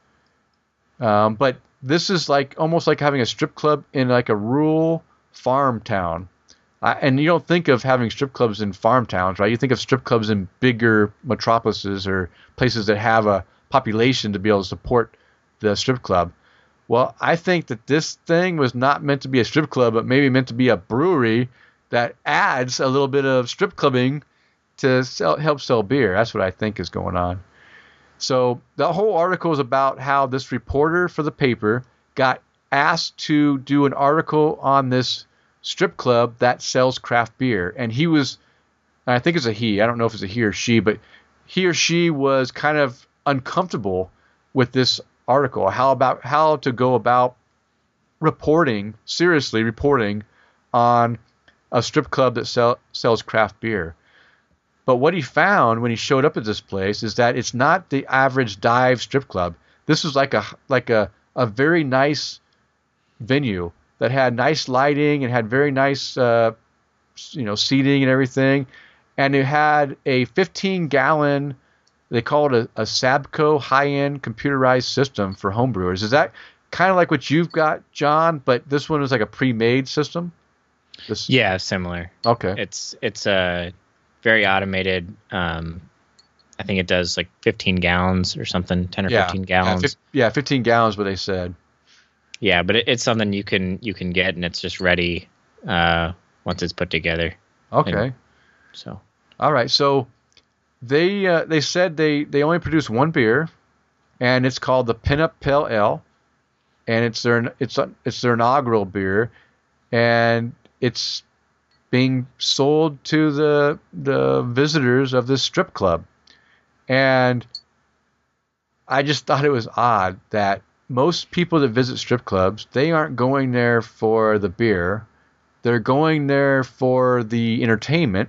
Um, but this is like almost like having a strip club in like a rural farm town. And you don't think of having strip clubs in farm towns, right? You think of strip clubs in bigger metropolises or places that have a population to be able to support the strip club. Well, I think that this thing was not meant to be a strip club, but maybe meant to be a brewery that adds a little bit of strip clubbing to sell, help sell beer. That's what I think is going on. So the whole article is about how this reporter for the paper got asked to do an article on this strip club that sells craft beer, and he was, I think it's a he. I don't know if it's a he or she, but he or she was kind of uncomfortable with this article. How about how to go about reporting seriously reporting on a strip club that sell, sells craft beer. But what he found when he showed up at this place is that it's not the average dive strip club. This was like a like a, a very nice venue that had nice lighting and had very nice uh, you know seating and everything, and it had a 15 gallon they call it a, a Sabco high-end computerized system for homebrewers. Is that kind of like what you've got, John? But this one was like a pre-made system. This, Yeah, similar. Okay. It's it's a very automated. Um, I think it does like 15 gallons or something, 10 or 15 gallons. yeah, 15 gallons, what they said. Yeah, but it, it's something you can you can get and it's just ready uh, once it's put together. Okay. And- So All right. So they uh, they said they they only produce one beer, and it's called the Pinup Pale Ale, and it's their it's it's their inaugural beer, and it's being sold to the the visitors of this strip club, and I just thought it was odd that most people that visit strip clubs they aren't going there for the beer, they're going there for the entertainment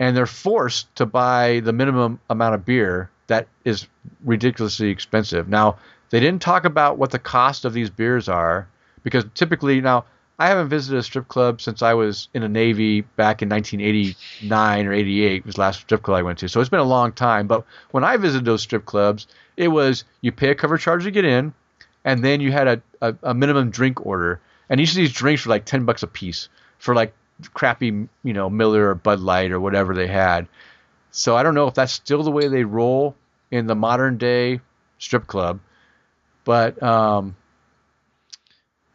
and they're forced to buy the minimum amount of beer that is ridiculously expensive. Now, they didn't talk about what the cost of these beers are because typically now I haven't visited a strip club since I was in the Navy back in 1989 or 88 was the last strip club I went to. So it's been a long time, but when I visited those strip clubs, it was you pay a cover charge to get in and then you had a, a, a minimum drink order. and each of these drinks were like ten bucks a piece for like crappy, you know, Miller or Bud Light or whatever they had. So I don't know if that's still the way they roll in the modern day strip club, but um,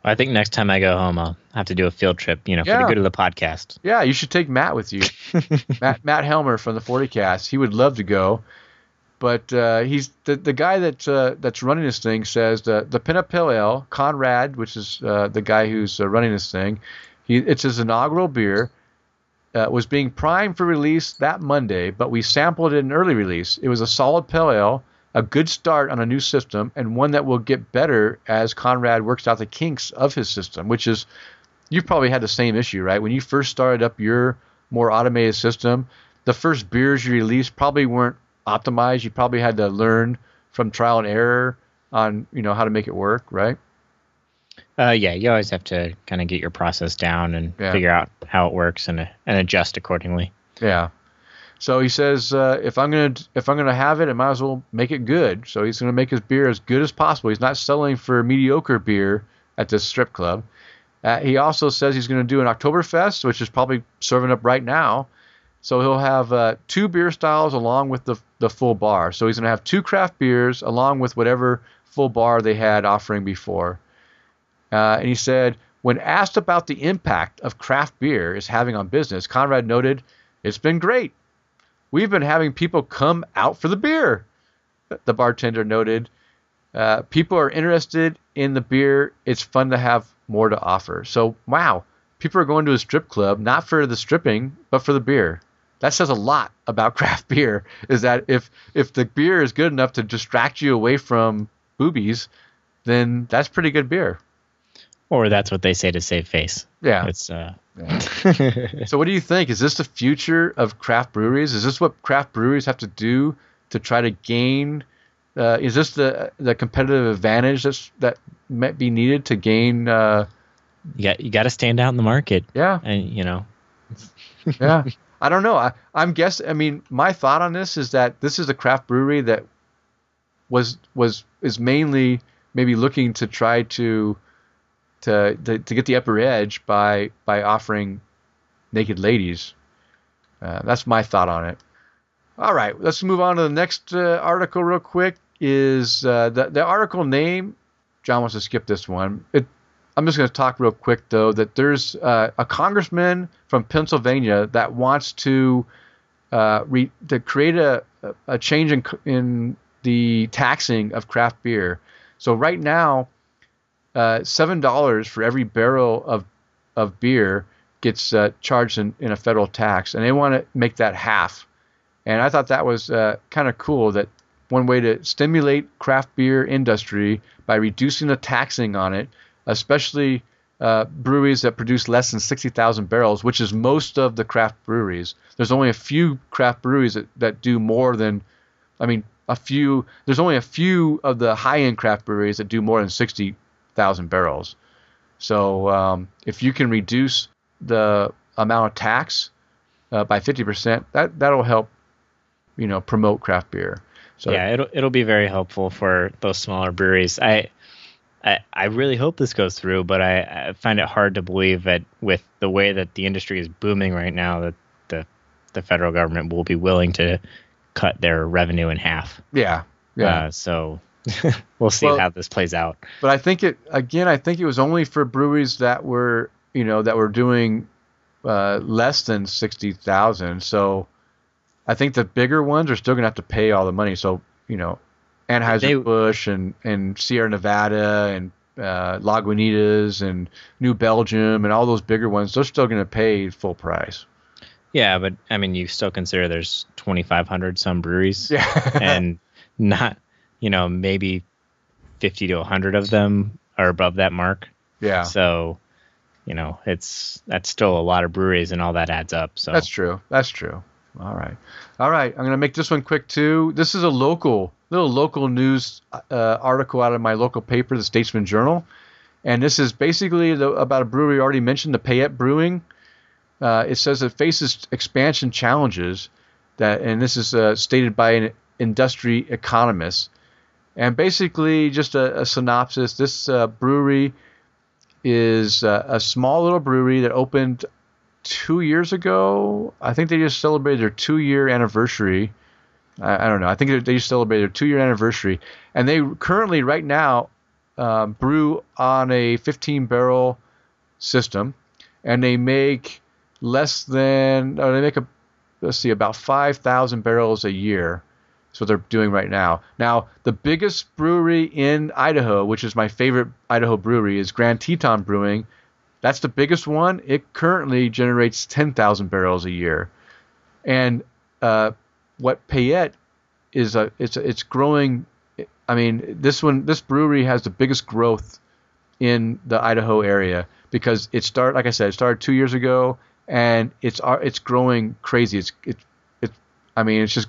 I think next time I go home, I'll have to do a field trip, you know, for Yeah. the good of the podcast. yeah, you should take Matt with you. Matt Matt Helmer from the 40 Cast. He would love to go, but uh, he's the the guy that uh, that's running this thing says the the Pinup Pale Ale, Conrad, which is uh, the guy who's uh, running this thing. He it's his inaugural beer. Uh, was being primed for release that Monday, but we sampled it in early release. It was a solid pale ale, a good start on a new system, and one that will get better as Conrad works out the kinks of his system, which is you've probably had the same issue, right? When you first started up your more automated system, the first beers you released probably weren't optimized. You probably had to learn from trial and error on, you know, how to make it work, right? Uh, yeah, you always have to kind of get your process down and Yeah. figure out how it works and and adjust accordingly. Yeah. So he says, uh, if I'm gonna if I'm gonna have it, I might as well make it good. So he's gonna make his beer as good as possible. He's not selling for mediocre beer at this strip club. Uh, he also says he's gonna do an Oktoberfest, which is probably serving up right now. So he'll have uh, two beer styles along with the the full bar. So he's gonna have two craft beers along with whatever full bar they had offering before. Uh, and he said, when asked about the impact of craft beer is having on business, Conrad noted, "It's been great. We've been having people come out for the beer." The bartender noted, uh, "People are interested in the beer. It's fun to have more to offer." So, wow, people are going to a strip club not for the stripping, but for the beer. That says a lot about craft beer. Is that if if the beer is good enough to distract you away from boobies, then that's pretty good beer. Or that's what they say to save face. Yeah. It's uh, So what do you think? Is this the future of craft breweries? Is this what craft breweries have to do to try to gain? Uh, is this the the competitive advantage that's that might be needed to gain? Uh, you got you got to stand out in the market, yeah, and you know, yeah. I don't know. I, I'm guess. I mean, my thought on this is that this is a craft brewery that was was is mainly maybe looking to try to to to, to get the upper edge by by offering naked ladies. Uh, that's my thought on it. All right, let's move on to the next uh, article real quick. Is uh, the the article name? John wants to skip this one. It, I'm just going to talk real quick though that there's uh, a congressman from Pennsylvania that wants to uh, re, to create a, a change in in the taxing of craft beer. So right now, uh, seven dollars for every barrel of of beer gets uh, charged in, in a federal tax, and they want to make that half. And I thought that was uh, kind of cool that one way to stimulate craft beer industry by reducing the taxing on it, especially uh, breweries that produce less than 60,000 barrels, which is most of the craft breweries. There's only a few craft breweries that, that do more than, I mean, a few. There's only a few of the high-end craft breweries that do more than 60,000 barrels. So um, if you can reduce the amount of tax uh, by 50%, that that'll help, you know, promote craft beer. So yeah, it'll it'll be very helpful for those smaller breweries. I I, I really hope this goes through, but I, I find it hard to believe that with the way that the industry is booming right now, that the the federal government will be willing to cut their revenue in half. yeah, yeah. Uh, so we'll see Well- how this plays out. But I think it again. I think it was only for breweries that were you know that were doing uh, less than sixty thousand. So I think the bigger ones are still gonna have to pay all the money. So you know, Anheuser Busch and and Sierra Nevada and uh, Lagunitas and New Belgium and all those bigger ones, they're still gonna pay full price. Yeah, but I mean, you still consider there's 2,500 some breweries, Yeah. and not you know maybe 50 to 100 of them are above that mark. yeah. So, you know, it's that's still a lot of breweries, and all that adds up. So That's true. That's true. All right. All right. I'm going to make this one quick too. This is a local, little local news uh, article out of my local paper, the Statesman Journal. And this is basically the, about a brewery already mentioned, the Payette Brewing. Uh, it says it faces expansion challenges, that, and this is uh, stated by an industry economist. And basically, just a, a synopsis: this uh, brewery is uh, a small little brewery that opened two years ago. I think they just celebrated their two year anniversary. I, I don't know. I think they just celebrated their two year anniversary, and they currently right now um, brew on a 15 barrel system, and they make less than oh, they make a let's see about 5,000 barrels a year. That's what they're doing right now. Now, the biggest brewery in Idaho, which is my favorite Idaho brewery, is Grand Teton Brewing. That's the biggest one. It currently generates 10,000 barrels a year. And uh, what Payette is, a, it's, a, it's growing. I mean, this one, this brewery has the biggest growth in the Idaho area because it started, like I said, it started two years ago, and it's uh, it's growing crazy. It's it, it I mean, it's just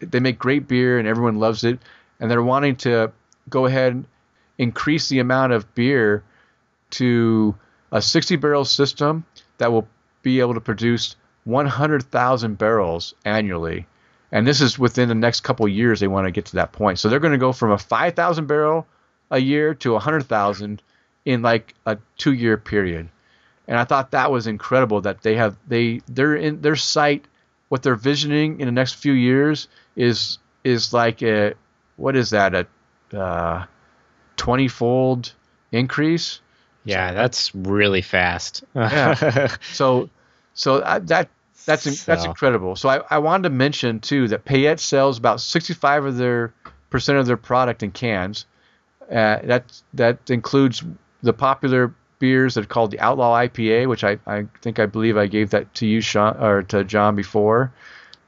they make great beer and everyone loves it, and they're wanting to go ahead and increase the amount of beer to a 60 barrel system that will be able to produce 100,000 barrels annually. And this is within the next couple years they want to get to that point. So they're going to go from a 5,000 barrel a year to 100,000 in like a 2 year period. And I thought that was incredible that they have they they're in their site what they're visioning in the next few years is is like a what is that a uh, 20 fold increase yeah that's really fast yeah so so I, that that's so. that's incredible so I, I wanted to mention too that Payette sells about 65 of their percent of their product in cans uh, that that includes the popular beers that are called the Outlaw IPA, which I, I think I believe I gave that to you, Sean, or to John before.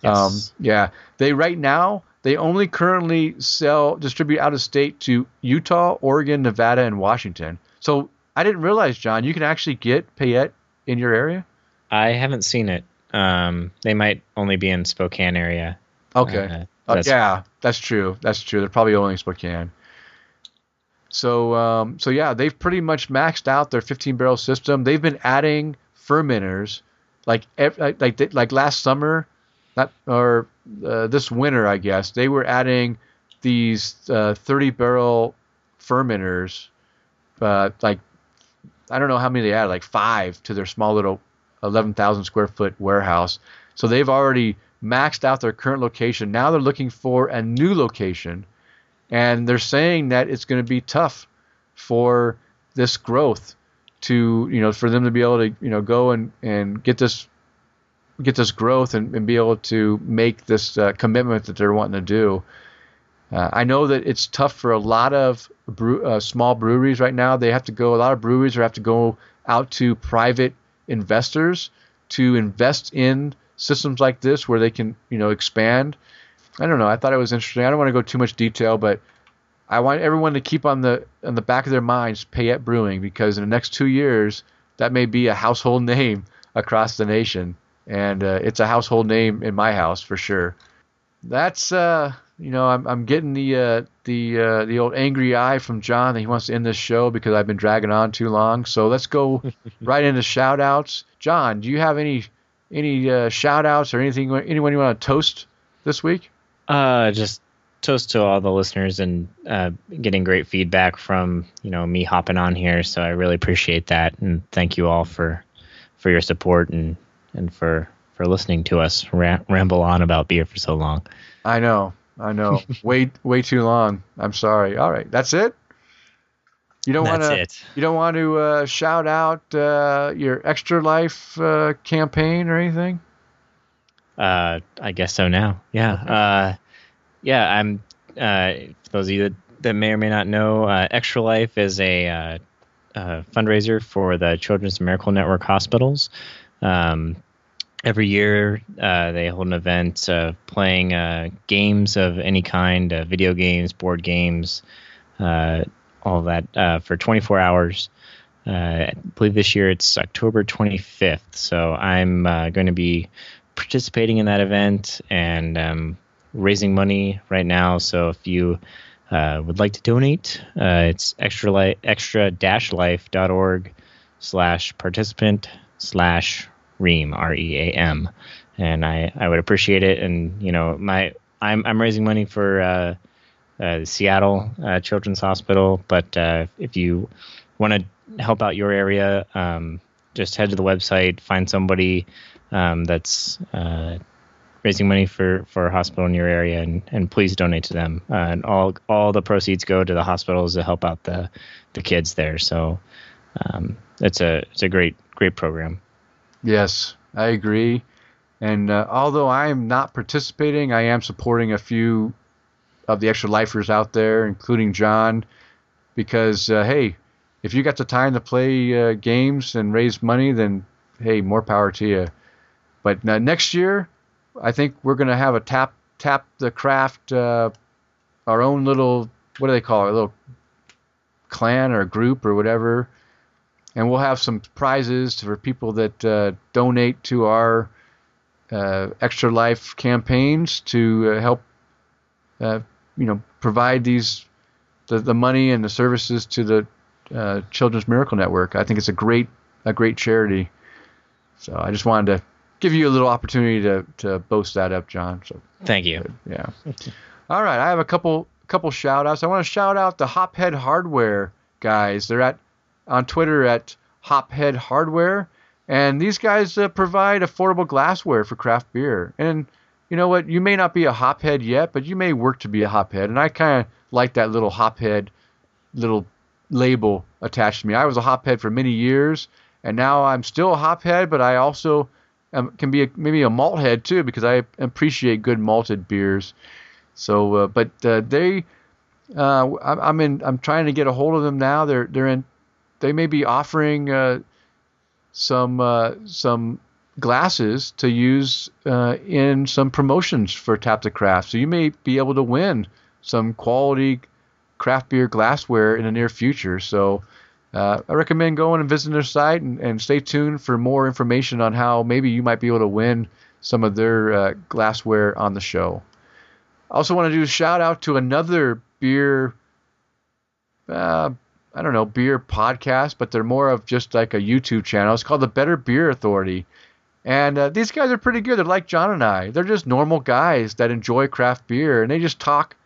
Yes. Um, yeah, they right now they only currently sell distribute out of state to Utah, Oregon, Nevada, and Washington. So I didn't realize, John, you can actually get Payette in your area. I haven't seen it. Um, they might only be in Spokane area. Okay. Uh, uh, yeah, that's true. That's true. They're probably only in Spokane. So um, so yeah, they've pretty much maxed out their 15 barrel system. They've been adding fermenters like like like, like last summer, not or uh, this winter, I guess. They were adding these uh, 30 barrel fermenters, uh, like I don't know how many they added, like five to their small little 11,000 square foot warehouse. So they've already maxed out their current location. Now they're looking for a new location and they're saying that it's going to be tough for this growth to you know for them to be able to you know go and and get this get this growth and, and be able to make this uh, commitment that they're wanting to do. Uh, I know that it's tough for a lot of brew, uh, small breweries right now. They have to go. A lot of breweries have to go out to private investors to invest in systems like this where they can you know expand I don't know. I thought it was interesting. I don't want to go too much detail, but I want everyone to keep on the on the back of their minds Payette Brewing because in the next two years that may be a household name across the nation, and uh, it's a household name in my house for sure. That's uh, you know, I'm I'm getting the uh, the uh, the old angry eye from John that he wants to end this show because I've been dragging on too long. So let's go right into shout outs. John, do you have any any uh, shout outs or anything anyone you want to toast this week? Uh, just toast to all the listeners and uh, getting great feedback from you know me hopping on here. So I really appreciate that, and thank you all for for your support and and for for listening to us ramble on about beer for so long. I know, I know, way way too long. I'm sorry. All right, that's it. You don't want to. You don't want to uh, shout out uh, your extra life uh, campaign or anything. Uh, I guess so now. Yeah. Uh, yeah. I'm. Uh, for those of you that, that may or may not know, uh, Extra Life is a uh, uh, fundraiser for the Children's Miracle Network hospitals. Um, every year, uh, they hold an event uh, playing uh, games of any kind, uh, video games, board games, uh, all that uh, for 24 hours. I believe this year it's October 25th. So I'm going to be participating in that event and um, raising money right now. So if you would like to donate, it's extra li- extra dash life.org slash participant slash ream r e a m, and I I would appreciate it. And you know my I'm I'm raising money for uh, uh, Seattle uh, Children's Hospital, but uh, if you want to help out your area, um, just head to the website, find somebody um, that's uh, raising money for, for a hospital in your area, and, and please donate to them. Uh, and all all the proceeds go to the hospitals to help out the the kids there. So um, it's a it's a great great program. Yes, I agree. And uh, although I am not participating, I am supporting a few of the extra lifers out there, including John, because uh, hey, if you got the time to play uh, games and raise money, then hey, more power to you. But uh, next year, I think we're gonna have a tap tap the craft, uh, our own little what do they call it, a little clan or group or whatever, and we'll have some prizes for people that uh, donate to our uh, extra life campaigns to uh, help, uh, you know, provide these the, the money and the services to the uh, Children's Miracle Network. I think it's a great a great charity. So I just wanted to give you a little opportunity to, to boast that up, John. So thank you. Yeah. All right, I have a couple couple shout outs. I want to shout out the Hophead Hardware guys. They're at on Twitter at Hophead Hardware, and these guys uh, provide affordable glassware for craft beer. And you know what? You may not be a hophead yet, but you may work to be a hophead. And I kind of like that little hophead little label attached to me. I was a hophead for many years, and now I'm still a hophead, but I also can be a, maybe a malt head too because I appreciate good malted beers. So, uh, but uh, they, uh, I'm in. I'm trying to get a hold of them now. They're they're in. They may be offering uh, some uh, some glasses to use uh, in some promotions for Tap the Craft. So you may be able to win some quality craft beer glassware in the near future. So uh, I recommend going and visiting their site and, and, stay tuned for more information on how maybe you might be able to win some of their uh, glassware on the show. I also want to do a shout out to another beer, uh, I don't know, beer podcast, but they're more of just like a YouTube channel. It's called the Better Beer Authority. And uh, these guys are pretty good. They're like John and I. They're just normal guys that enjoy craft beer, and they just talk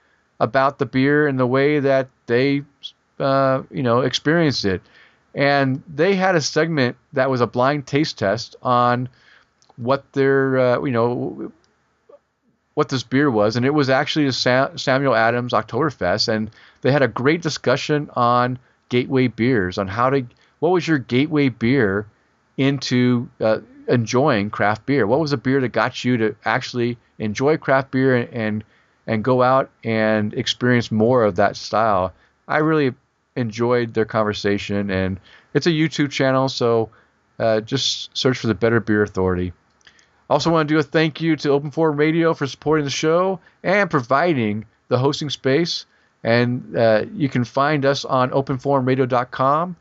about the beer and the way that they, uh, you know, experienced it. And they had a segment that was a blind taste test on what their, uh, you know, what this beer was, and it was actually a Sam- Samuel Adams Oktoberfest, and they had a great discussion on gateway beers, on how to, what was your gateway beer into uh, enjoying craft beer? What was a beer that got you to actually enjoy craft beer and, and and go out and experience more of that style. I really enjoyed their conversation, and it's a YouTube channel, so uh, just search for the Better Beer Authority. Also, want to do a thank you to Open Forum Radio for supporting the show and providing the hosting space. And uh, you can find us on openforumradio.com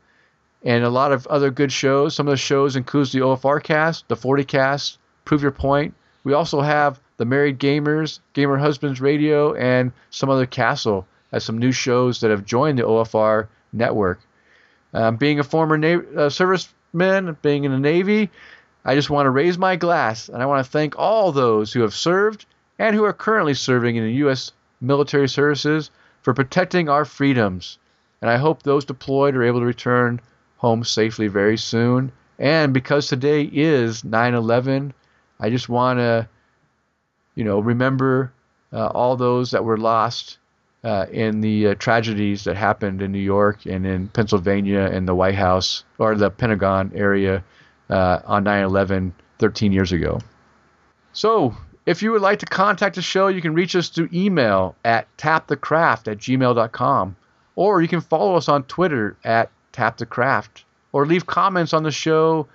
and a lot of other good shows. Some of the shows includes the OFR cast, the 40 cast, Prove Your Point. We also have the Married Gamers, Gamer Husbands Radio, and some other Castle as some new shows that have joined the OFR network. Um, being a former na- uh, serviceman, being in the Navy, I just want to raise my glass and I want to thank all those who have served and who are currently serving in the U.S. military services for protecting our freedoms. And I hope those deployed are able to return home safely very soon. And because today is 9 11, I just want to you know, remember uh, all those that were lost uh, in the uh, tragedies that happened in New York and in Pennsylvania and the White House or the Pentagon area uh, on 9 11 13 years ago. So, if you would like to contact the show, you can reach us through email at tapthecraft at gmail.com, or you can follow us on Twitter at tapthecraft, or leave comments on the show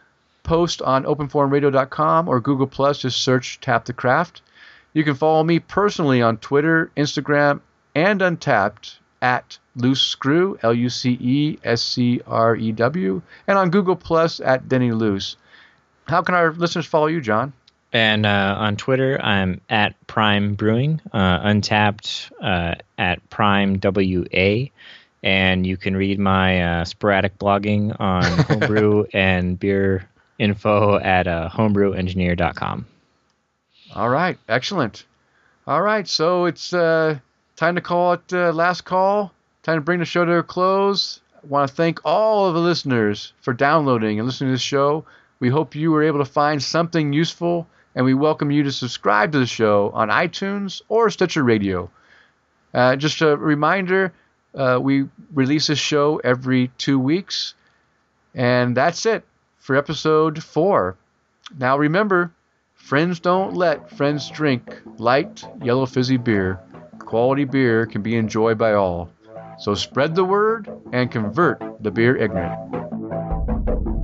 post on openforumradio.com or Google Plus. Just search Tap the Craft. You can follow me personally on Twitter, Instagram, and Untappd at Loose Screw, L U C E S C R E W, and on Google Plus at Denny Luce. How can our listeners follow you, John? And uh, on Twitter, I'm at Prime Brewing, uh, Untappd uh, at Prime WA. And you can read my uh, sporadic blogging on homebrew and beer info at uh, homebrewengineer.com. All right, excellent. All right, so it's uh, time to call it uh, last call. Time to bring the show to a close. I want to thank all of the listeners for downloading and listening to this show. We hope you were able to find something useful, and we welcome you to subscribe to the show on iTunes or Stitcher Radio. Uh, just a reminder uh, we release this show every two weeks. And that's it for episode four. Now remember, friends don't let friends drink light, yellow fizzy beer. Quality beer can be enjoyed by all. So spread the word and convert the beer ignorant.